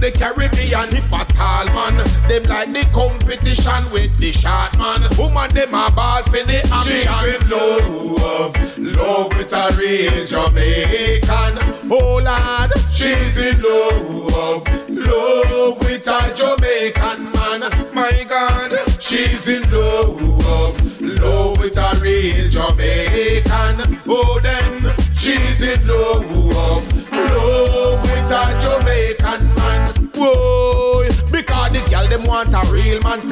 the Caribbean, if a tall man. Them like the competition with the short man. Woman, them a?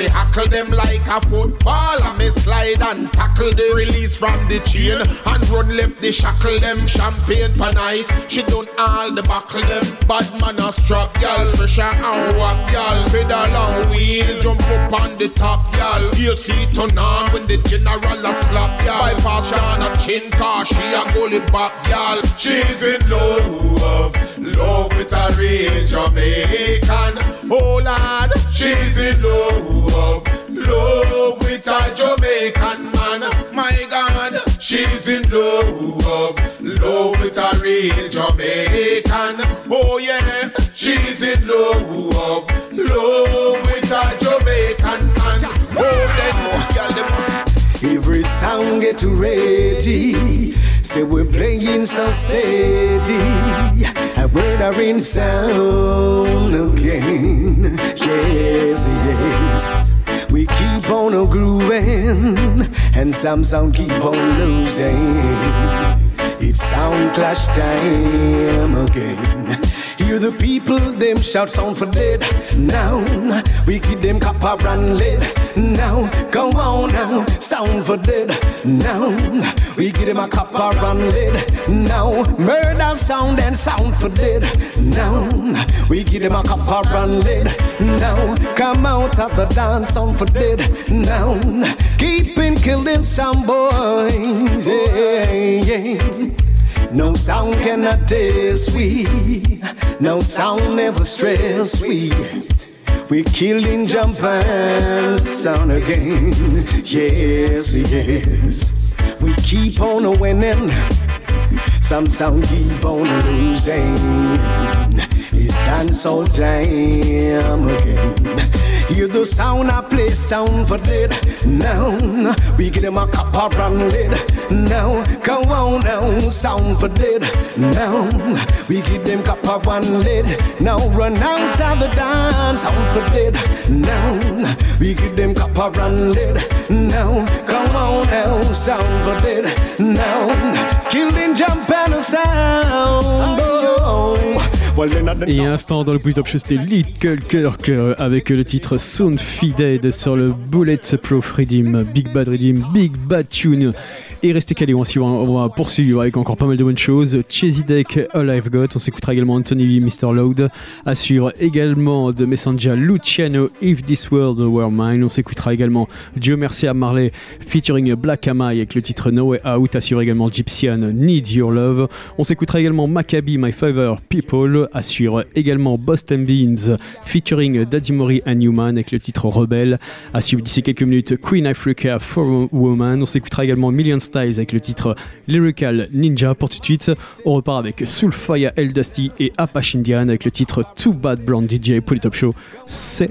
me hackle them like a football. I me slide and tackle the release from the chain. And run left the shackle them champagne pan ice. She done all the buckle them. Bad man a strap, y'all. Pressure and walk, y'all. Pedal and wheel, jump up on the top, y'all. You see turn on when the general a slap, y'all. Bypass down a chin car, she a goalie back y'all. She's in love, love with a real Jamaican. Oh lad, she's in love. to ready. Say we're playing so steady. And we're in sound again. Yes, yes. We keep on grooving, and some sound keep on losing. It's sound clash time again. Hear the people, them shout sound for dead. Now, we give them copper and lead. Now, go on now, sound for dead. Now, we give them a copper and lead. Now, murder sound and sound for dead. Now, we give them a copper and lead. Now, come out of the dance, sound for dead. Now, keeping killing some boys. Yeah, yeah. No sound cannot taste sweet. No sound never stress sweet. We killing jump and sound again. Yes, yes. We keep on winning. Some sound keep on losing. Dance all time again. Hear the sound I play, sound for dead. Now we give them a copper and lead. Now come on now, sound for dead. Now we give them copper and lead. Now run out of the dance, sound for dead. Now we give them copper and lead. Now come on now, sound for dead. Now killing jump and sound. Et instant dans le top show, c'était Little Kirk euh, avec le titre Sound Feeded sur le Bulletproof Redeem, Big Bad Redeem, Big Bad Tune. Et restez calés, on, va poursuivre avec encore pas mal de bonnes choses. Chesy Deck, All I've Got. On s'écoutera également Anthony V, Mr. Loud. À suivre également de Messenger Luciano, If This World Were Mine. On s'écoutera également Joe Mercia Marley featuring Black Amai avec le titre No Way Out. À suivre également Gypsian, Need Your Love. On s'écoutera également Maccabi, My Favor People. À suivre également Boston Beans featuring Daddy Mori and Newman avec le titre Rebelle. À suivre d'ici quelques minutes Queen Africa for Woman. On s'écoutera également Millions avec le titre Lyrical Ninja. Pour tout de suite, on repart avec Soulfire El Dusty et Apache Indian avec le titre Too Bad Brown DJ pour les Top Show. C'est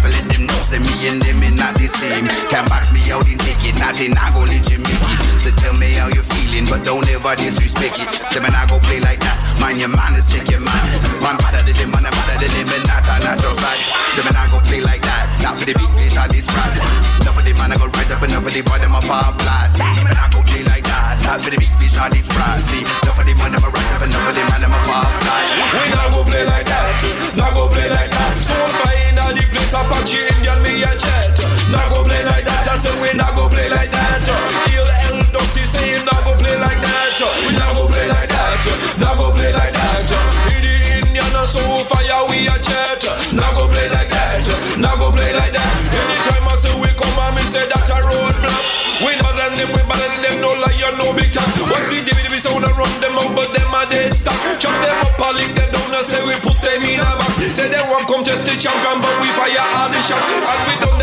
say me and them is not the same. Can't box me out in ticket, nothing I go let make it. So tell me how you feeling, but don't ever disrespect it. Say man I go play like that, mind your manners, check your mind. Man better than them, man better than them, and not a natural side. Say man I go play like not for the big fish or this pride. Enough of the man I go rise up, enough of the boy them a fall flat. Say man I go play like that, not for the big fish or this pride. See, enough of the man them a rise up, enough of the man them a fall flat. We not go play like that, not go play like that. So fine at the place Apache Indian me a jet. Not go play like that, I say we not go play like that. Heal El Dusty say not go play like that. We not go play like that, not go play like that. In the Indian so fire we a jet. Say that a roadblock. We better than them, we better them, no lion, no big cat. Once we give it, we sound and run them out, but them a dead stop. Chop them up, I lick them down, and say we put them in a box. Say they won't come just to champion, but we fire all the shots. And we down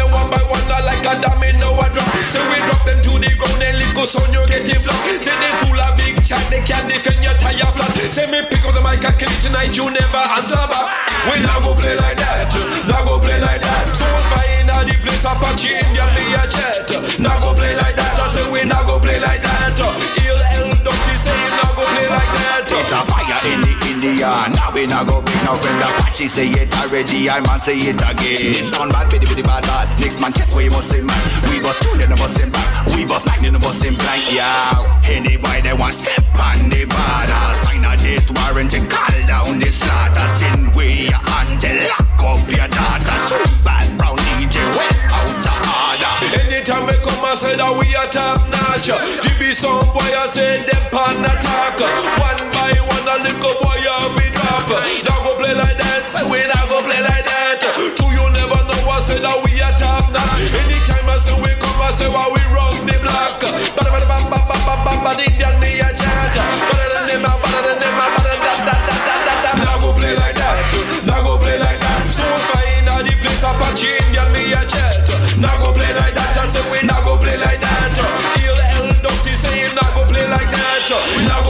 not like a domino a drop. Say we drop them to the ground, then lick us on you getting flat. Say they full of big chat, they can't defend your tire flat. Say me pick up the mic and kill it tonight, you never answer back. We not go play like that, not go play like that. So fine at the place, Apache Indian me a jet. Not go play like that, I say we not go play like that. Heal El Dusty say not go play like that. It's a fire in the India. Now we not go bring no friend. Apache say it already. I man say it again. This sound bad, bitty bitty bad bad. Next man, guess we must say man. We bust tune in the bus in back. We bust nine in the bus in blank. Yeah. Anybody that want step on the border, sign a date warrant and call down the slaughter. Send way until lock up your daughter. Mama say that we are top notch. Give some boy I say them pan attack. One by one a little boy have it drop. Now go play like that, say we not go play like that. To you never know I say that we are top notch. Anytime I say we come, I say why we run the block. Bada bada bam bam bam bam bam bam, Indian me a chat. Bada da da da da da da da da da. Now go play like that. Now go play like that. So fine, now the place Apache Indian me a chat. Now go play like that. Like that.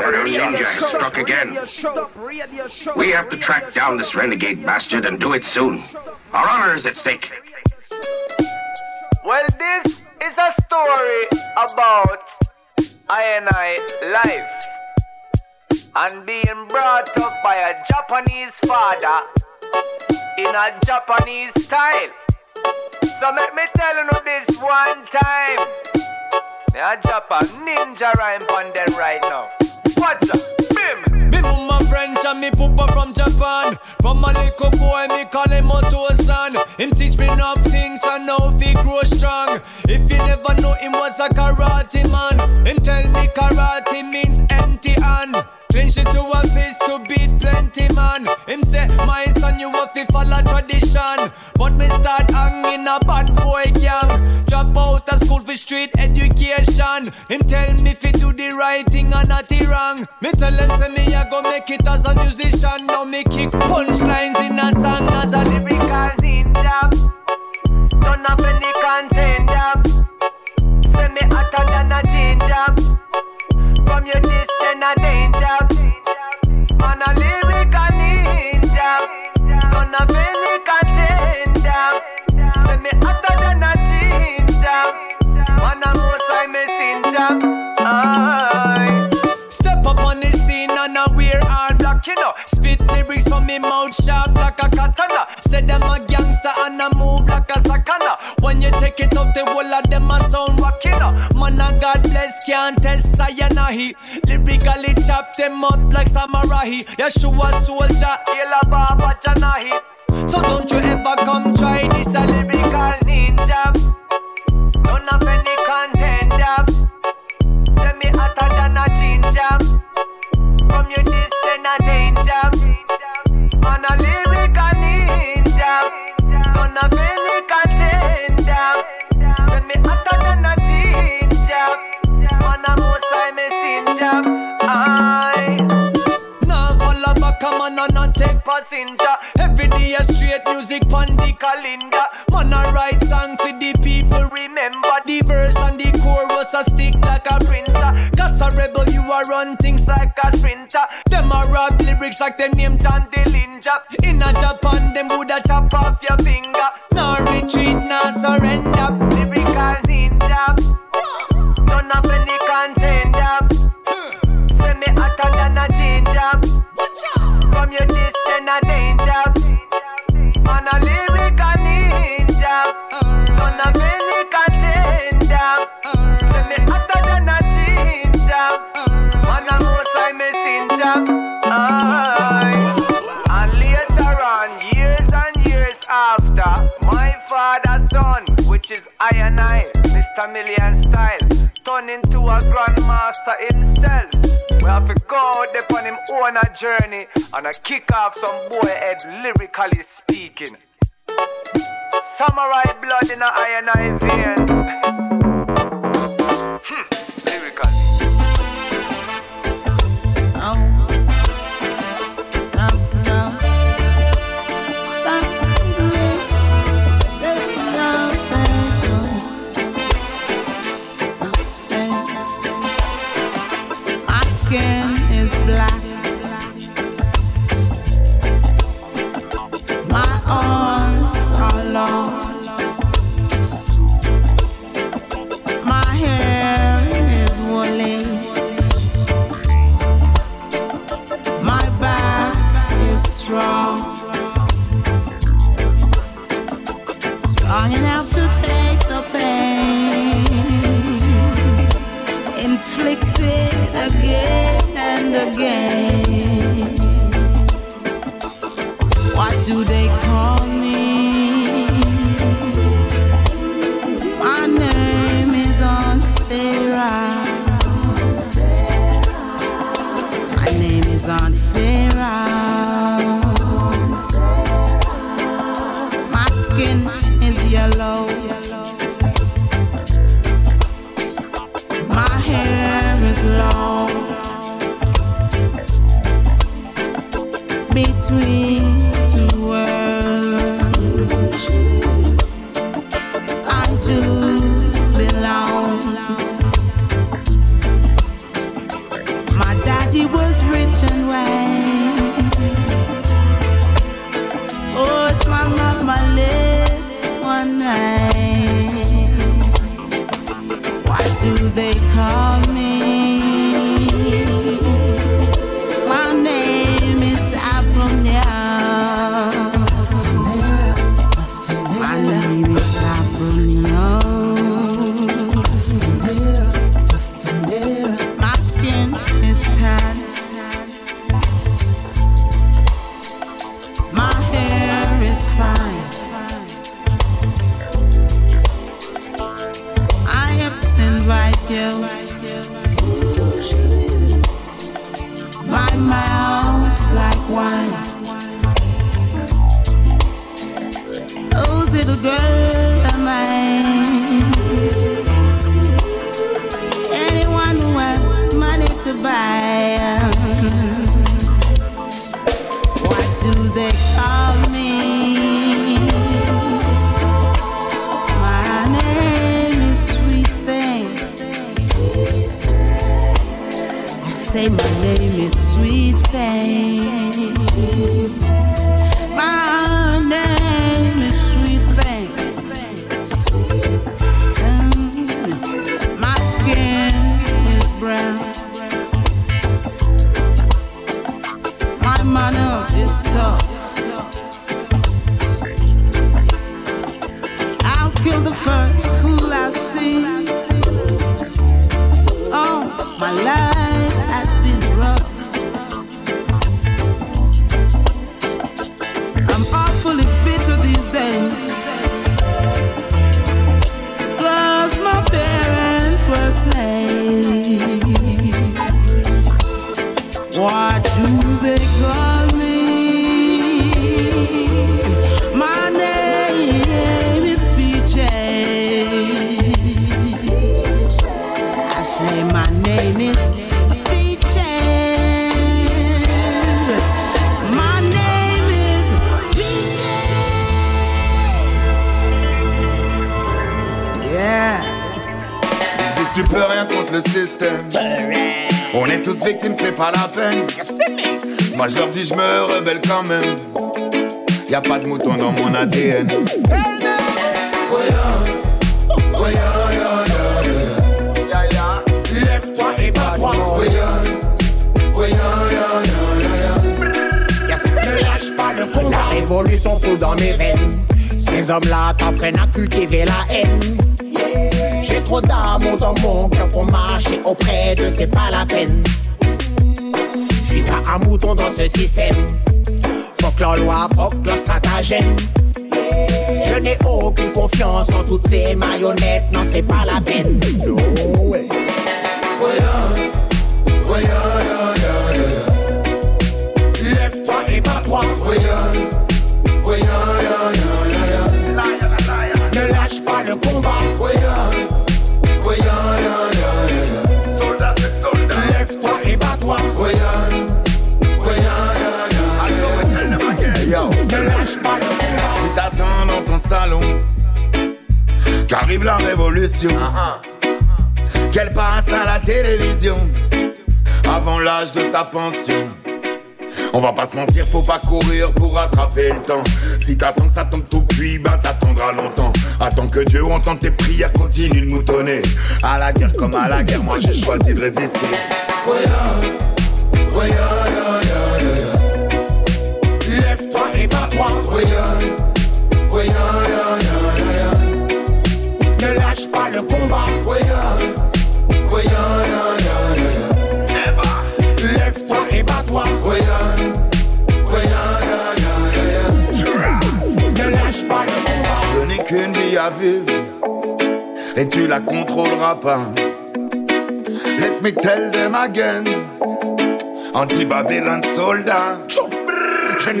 Radio show, radio show, struck again. radio show, radio show. We have to track down this renegade bastard and do it soon. Our honor is at stake. Well, this is a story about I and I life and being brought up by a Japanese father in a Japanese style. So let me tell you this one time. Me a Japan ninja rhyme on them right now. Watch out, bim. Me mama French and me papa from Japan. From a little boy, me call him Oto-san. Him teach me enough things and now he grow strong. If you never know him was a karate man, him tell me karate means empty hand. Clinch it to a fist to beat plenty man. Him say, my son, you have to follow tradition. But me start hanging a bad boy gang. Drop out of school for street education. Him tell me if you do the right thing and not the wrong. Me tell him say me I go make it as a musician. Now me kick punchlines in a song as a lyrical ninja. Don't have any contender. Say me hotter than a ginger. From your distance a danger. Man a lyrical ninja. Don't have any contender. Say me hotter lyrics from me mouth sharp like a katana. Say them a gangster and I move like a sakana. When you take it up, the whole of them a sound rock, you know. Man, a God bless, can't test Sayanahi. Lyrically chop them up like samurai. Yeshua soldier, Yela Baba Janahi. So don't you ever come try this a lyrical ninja. Don't have any contender. Say me hotter than a ginger. From your. Man a lyrical ninja. Any contender. Say me a a. Aye. Passenger. Every day a straight music pon the calendar. Man a write song for the people. Remember the verse and the chorus a stick like a printer. Cause a rebel you a run things like a sprinter. Them a rap lyrics like them name John Dillinger. In a Japan them woulda chop off your finger. Now retreat, now surrender. Lyrical ninja. Don't have any Million Style, Turn into a grandmaster himself. We have to go out there on him own a journey and a kick off some boy head lyrically speaking. Samurai blood in a iron I veins. Hmm, lyrically.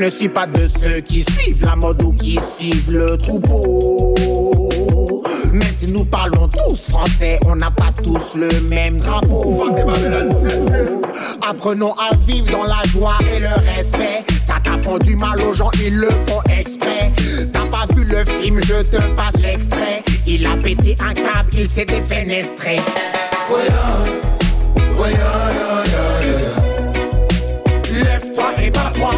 Ne suis pas de ceux qui suivent la mode ou qui suivent le troupeau. Mais si nous parlons tous français, on n'a pas tous le même drapeau. Apprenons à vivre dans la joie et le respect. Ça t'a fait du mal aux gens, ils le font exprès. T'as pas vu le film, je te passe l'extrait. Il a pété un câble, il s'est défenestré. Lève-toi et bats-toi.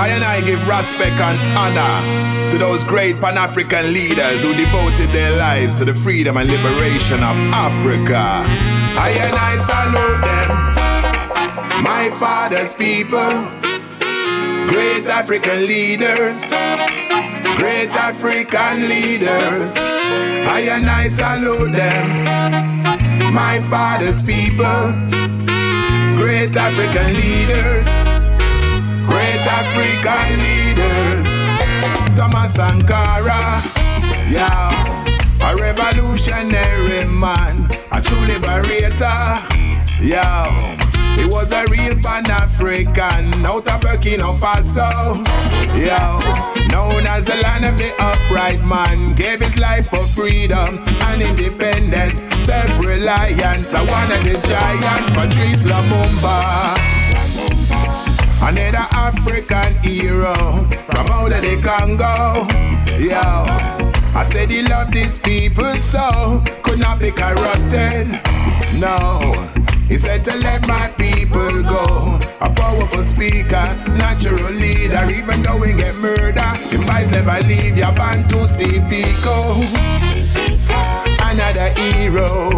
I and I give respect and honor to those great Pan African leaders who devoted their lives to the freedom and liberation of Africa. I and I salute them, my father's people, great African leaders, great African leaders. I and I salute them, my father's people, great African leaders. Great African leaders, Thomas Sankara, yeah, a revolutionary man, a true liberator, yeah. He was a real Pan African out of Burkina Faso, yeah. Known as the land of the upright man, gave his life for freedom and independence, self-reliance. I one of the giants, Patrice Lumumba. Another African hero from out of the Congo. Yo, I said he loved his people so could not be corrupted. No, he said to let my people go. A powerful speaker, natural leader, even though we get murder. Him vibes never leave your band to Steve Biko. Another hero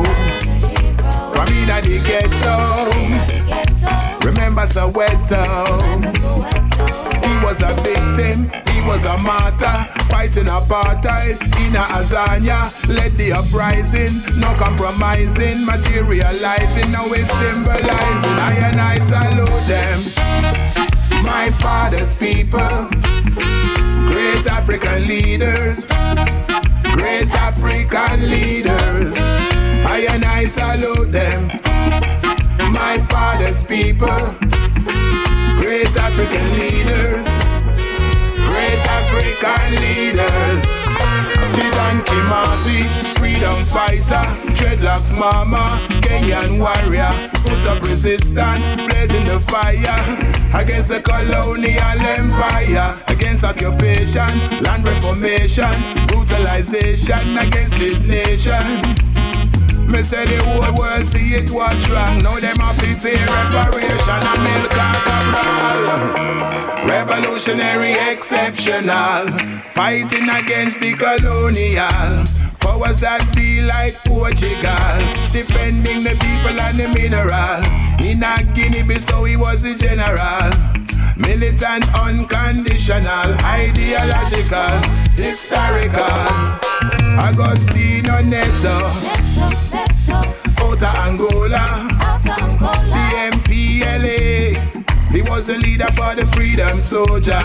from in the ghetto. Remember Soweto. He was a victim, he was a martyr, fighting apartheid in a Azania. Led the uprising, no compromising, materializing. Now we're symbolizing. I and I salute them, my father's people, great African leaders, great African leaders. I and I salute them my father's people, great African leaders, great African leaders. Dedan Kimathi, freedom fighter, dreadlocks mama, Kenyan warrior, put up resistance, blazing the fire. Against the colonial empire, against occupation, land reformation, brutalization against his nation. Me say the whole world see it was wrong. Now them have to pay reparation and milk cabral. Revolutionary exceptional. Fighting against the colonial. Powers that be like Portugal. Defending the people and the mineral. In a Guinea-Bissau he was the general. Militant, unconditional, ideological, historical. Agostinho Neto, out of Angola, the MPLA. He was the leader for the freedom soldier.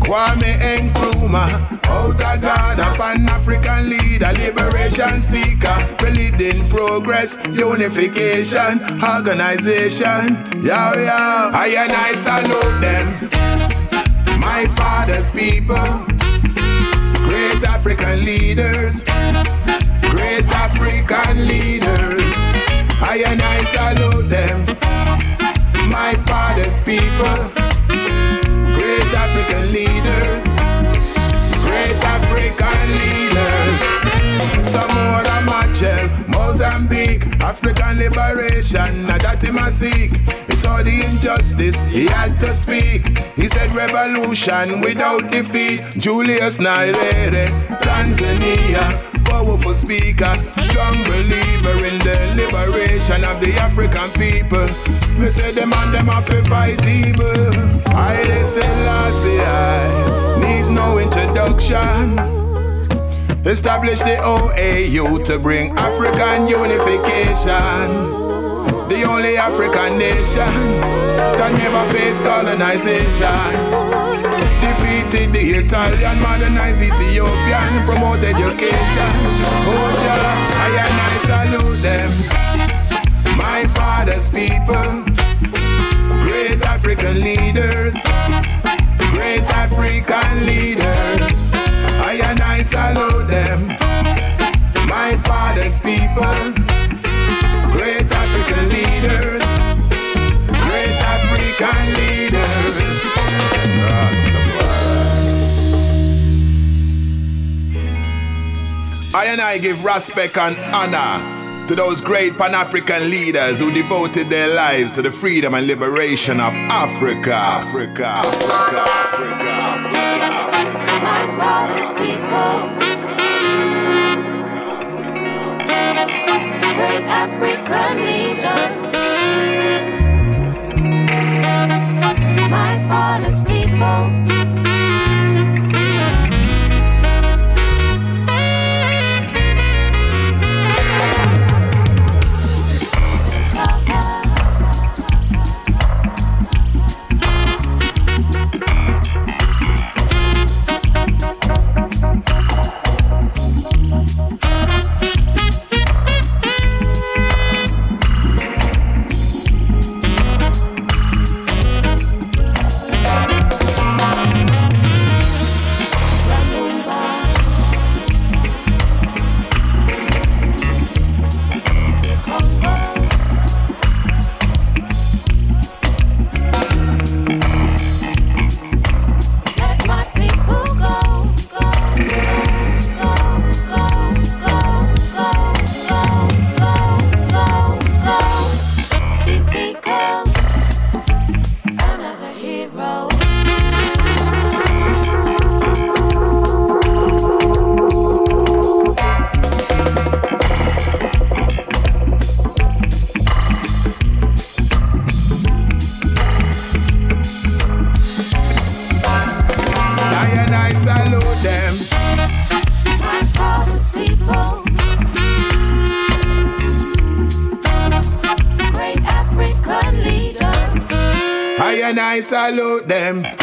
Kwame Nkrumah, out of Ghana, Pan African leader, liberation seeker, in progress, unification, organization. Yo, yo, I and I salute them, my father's people. Great African leaders, great African leaders. I and I salute them, my father's people. Great African leaders, great African leaders. Samora Machel, Mozambique, African liberation, now that him a seek. He saw the injustice, he had to speak. He said revolution without defeat. Julius Nyerere, Tanzania, powerful speaker, strong believer in the liberation of the African people. Me say them and them have to fight evil. I they say last introduction. Establish the OAU to bring African unification. The only African nation that never faced colonization. Defeated the Italian, modernized Ethiopian, promote education. Oh yeah, I and I salute them. My father's people, great African leaders, great African leaders. I and I salute them. Father's people, great African leaders, great African leaders. I and I give respect and honor to those great Pan African leaders who devoted their lives to the freedom and liberation of Africa. Africa, Africa, Africa, Africa. My father's people. Great African leader. My father's people. Them.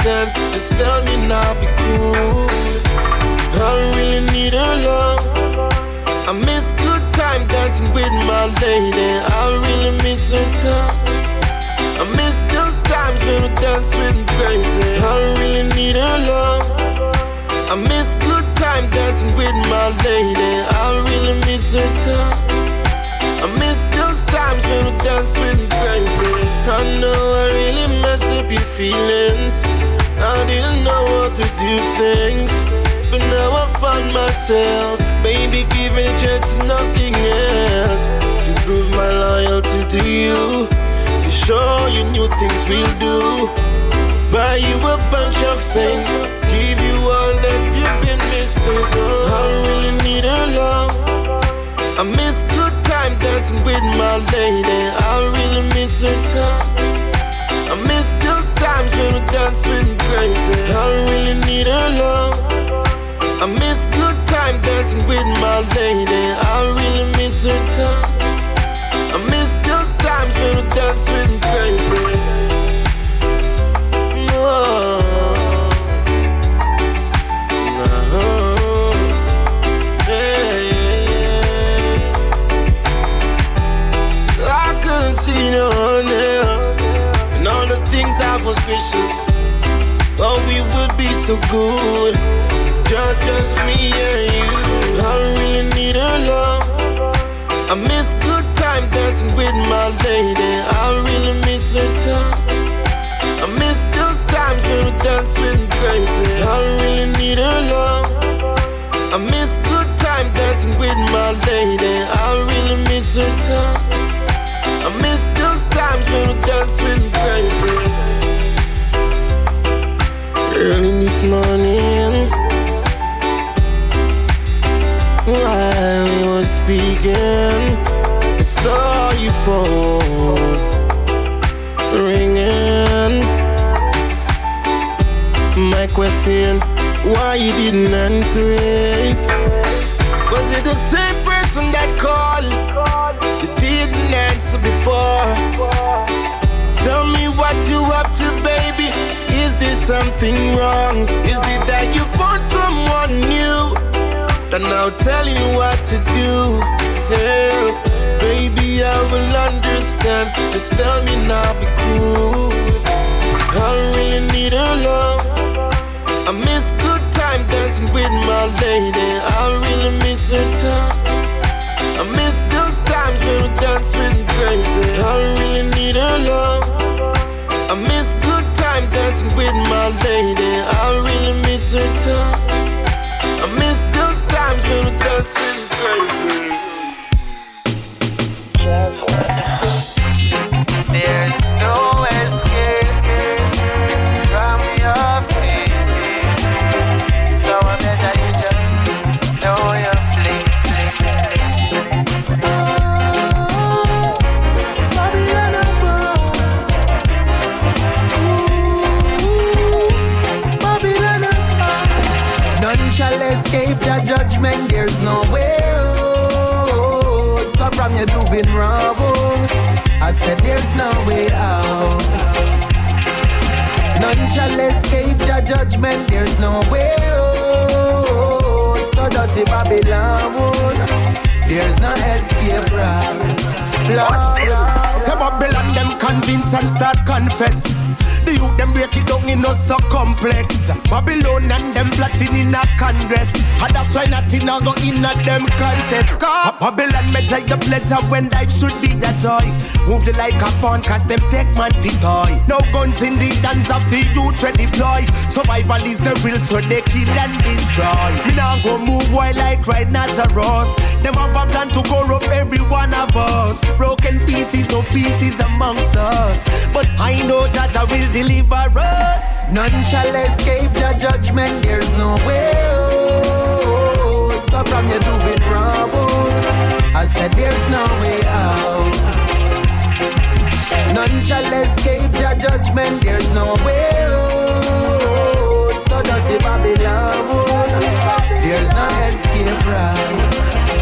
Understand. Just tell me now, be cool. I really need her love. I miss good time dancing with my lady. I really miss her touch. I miss those times when we dance with crazy. I really need her love. I miss good time dancing with my lady. I really miss her touch. I miss those times when we dance with crazy. I know I really messed up your feelings. I didn't know how to do things. But now I find myself, baby, giving a chance nothing else. To prove my loyalty to you, to show you new things we'll do. Buy you a bunch of things, give you all that you've been missing. Oh, I really need her love. I miss good time dancing with my lady. I really miss her touch. With my lady. I really miss her touch. I miss those times when we dance with. Oh. Oh. Yeah. I couldn't see no one else. And all the things I was wishing. We would be so good. Just, just me and you. I really need her love. I miss good time dancing with my lady. I really miss her touch. It? Was it the same person that called? You didn't answer before. Tell me what you up to, baby. Is there something wrong? Is it that you found someone new? That now tell you what to do. Yeah, baby, I will understand. Just tell me now, be cool. I really need her love. Dancing with my lady. I really miss her touch. I miss those times when we dance with crazy. I really need her love. I miss good time dancing with my lady. I really miss her touch. None shall escape the judgment, there's no way out. So dirty Babylon, there's no escape route. Lord, Babylon them convince and start confess. The youth them break it down in us so complex. Babylon and them plotting in a congress. And that's why nothing a go in a them contest. Cause ah, Babylon me take the pleasure when life should be a joy. Move the like a pawn cause them take man fit toy. No guns in the hands of the youth ready deploy. Survival is the real so they kill and destroy. Me now go move wild like right Nazareth. Them have a plan to corrupt every one of us. Broken pieces, no pieces amongst us. But I know I will deliver us. None shall escape the judgment, there's no way out. So from you doing wrong, I said there's no way out. None shall escape the judgment, there's no way out. So dirty Babylon, there's no escape route.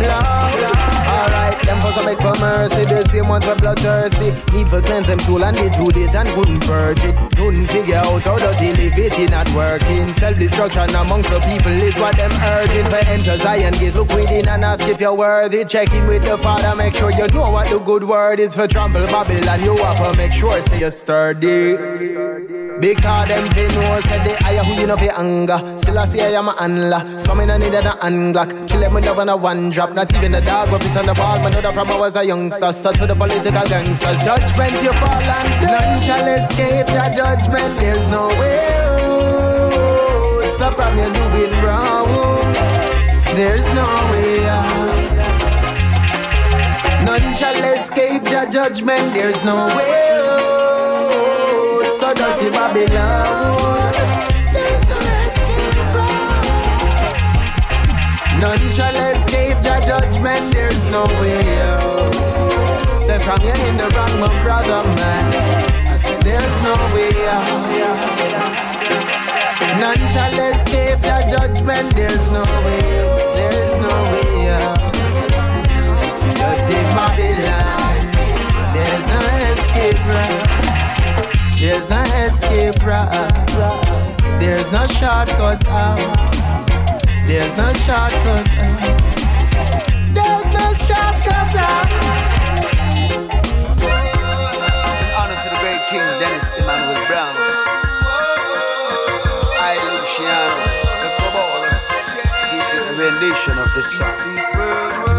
Lord. Alright, them for some beg for mercy. The same ones were bloodthirsty. Need for cleanse them soul and they do it and couldn't purge it. Couldn't figure out how to live it, it not working. Self destruction amongst the people is what them urging. For enter Zion gates, look within and ask if you're worthy. Check in with the Father, make sure you know what the good word is for trample Babylon. You have to make sure say you're sturdy. Because them pay no said they hire who you know for anger. Still I say I am a handler. Some in a need an unglock. Kill them with love on a one drop. Not even the dog is on the ball. My know from I was a youngster. So to the political gangsters. Judgment you fall under. None shall escape the judgment. There's no way out. So from you doing wrong. There's no way out. None shall escape the judgment. There's no way out. So dirty Babylon. None shall escape the judgment. There's no way out. Say from you in the wrong, my brother man. I said there's no way out. None shall escape the judgment. There's no way. There's no way out. Dirty Babylon. There's no escape route. There's no escape route. There's no shortcut out. There's no shortcut out. Shortcut out. Honor to the great King Dennis Emmanuel Brown. I, Luciano, the a rendition of the song.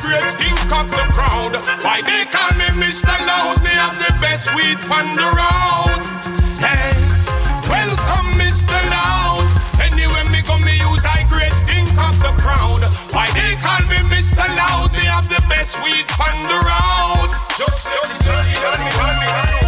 great stink up the crowd. Why they call me Mr. Loud? Me have the best weed on the road. Hey, welcome Mr. Loud. Anyway, me come me use I great stink up the crowd. Why they call me Mr. Loud? Me have the best weed on the road. Just, just, just, just, just, just, just, just, just,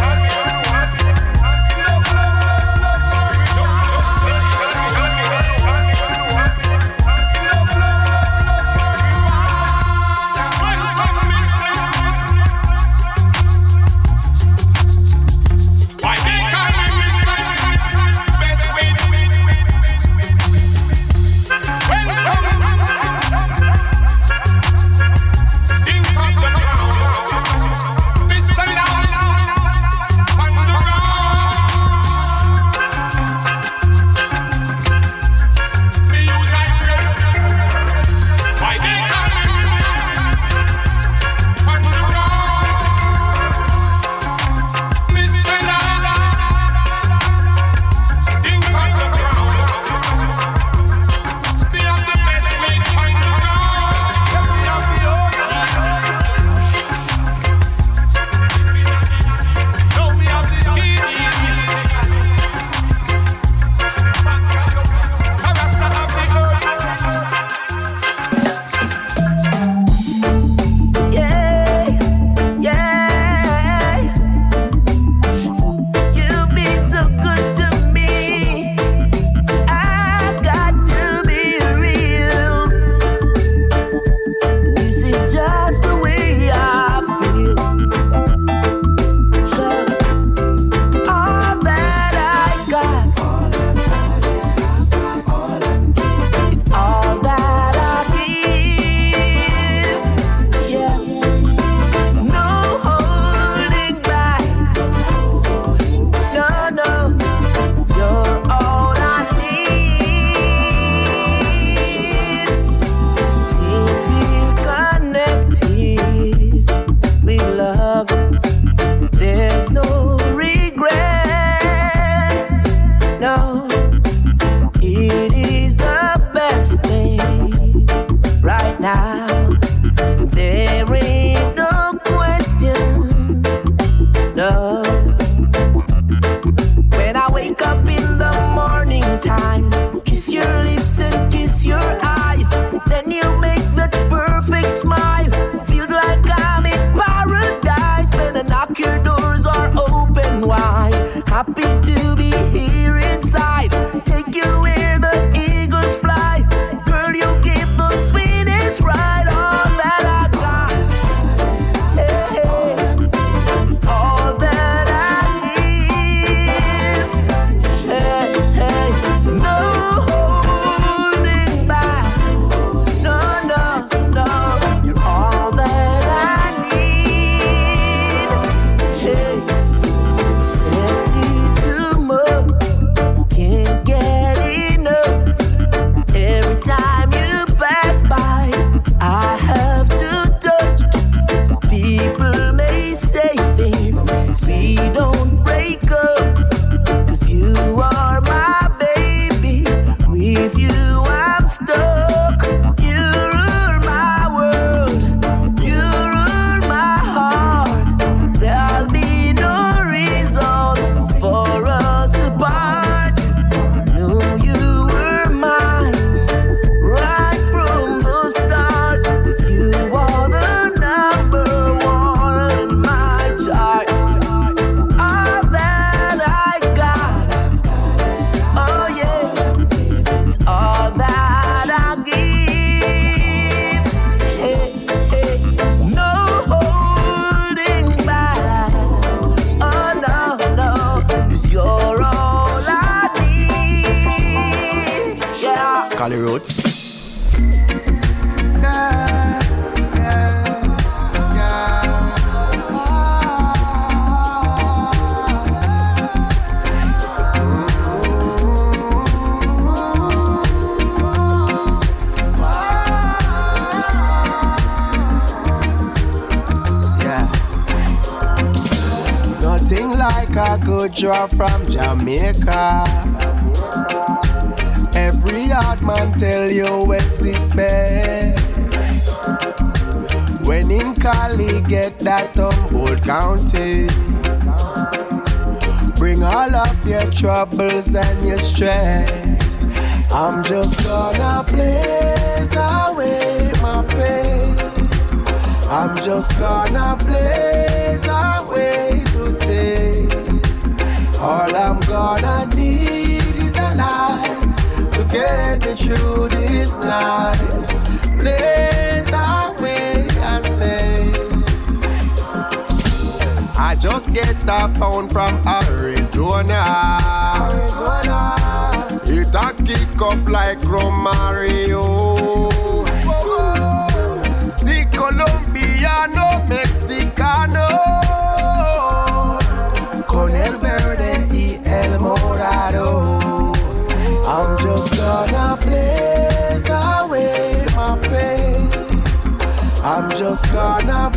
just gonna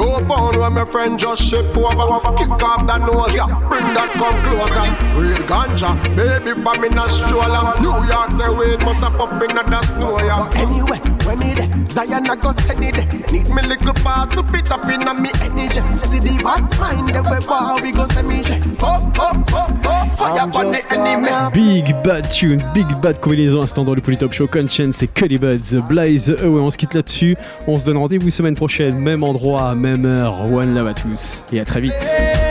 Two pound when my friend just ship over. Kick off the nose, yeah. Bring that come closer. Real ganja, baby from in a stroller. New York say wait, must have puff in the snow, yeah. Anyway, when me there, Zion I go send it. Need me little parcel fit up in a me energy. See the bad mind the way wow we go send me. Up, up, up, Big Bad Tune, Big Bad combinaison instant dans le Polytop Show. Conscience et Cuddy Buds, Blaze Away. On se quitte là-dessus. On se donne rendez-vous semaine prochaine, même endroit, même heure. One love à tous et à très vite.